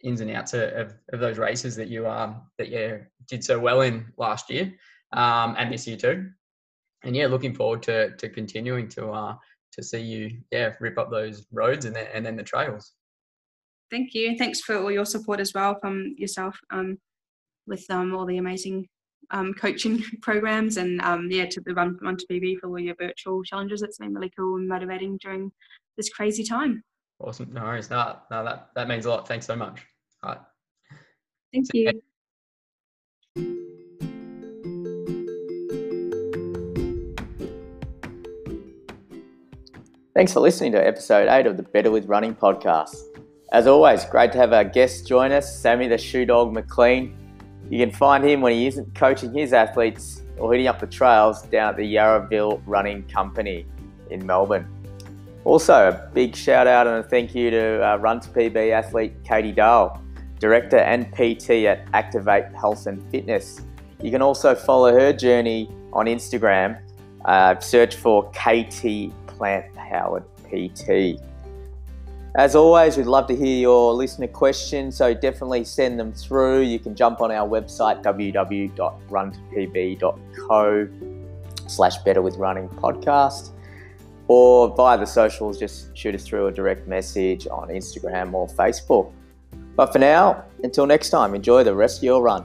the ins and outs of, of those races that you um that you did so well in last year um, and this year too. And yeah, looking forward to to continuing to uh to see you yeah rip up those roads and then and then the trails. Thank you. Thanks for all your support as well from yourself um, with um, all the amazing um, coaching *laughs* programs and um, yeah to the run run to PB for all your virtual challenges. It's been really cool and motivating during this crazy time. Awesome. No worries. No, no, that that means a lot. Thanks so much. All right. Thank you. Thanks for listening to episode 8 of the Better with Running podcast. As always, great to have our guest join us, Sammy the Shoe Dog McLean. You can find him when he isn't coaching his athletes or hitting up the trails down at the Yarraville Running Company in Melbourne. Also, a big shout out and a thank you to uh, Run to PB athlete Katie Dahl, Director and PT at Activate Health and Fitness. You can also follow her journey on Instagram. Uh, search for KT Plant Powered PT. As always, we'd love to hear your listener questions, so definitely send them through. You can jump on our website www.runtopb.co slash better with running podcast or via the socials, just shoot us through a direct message on Instagram or Facebook. But for now, until next time, enjoy the rest of your run.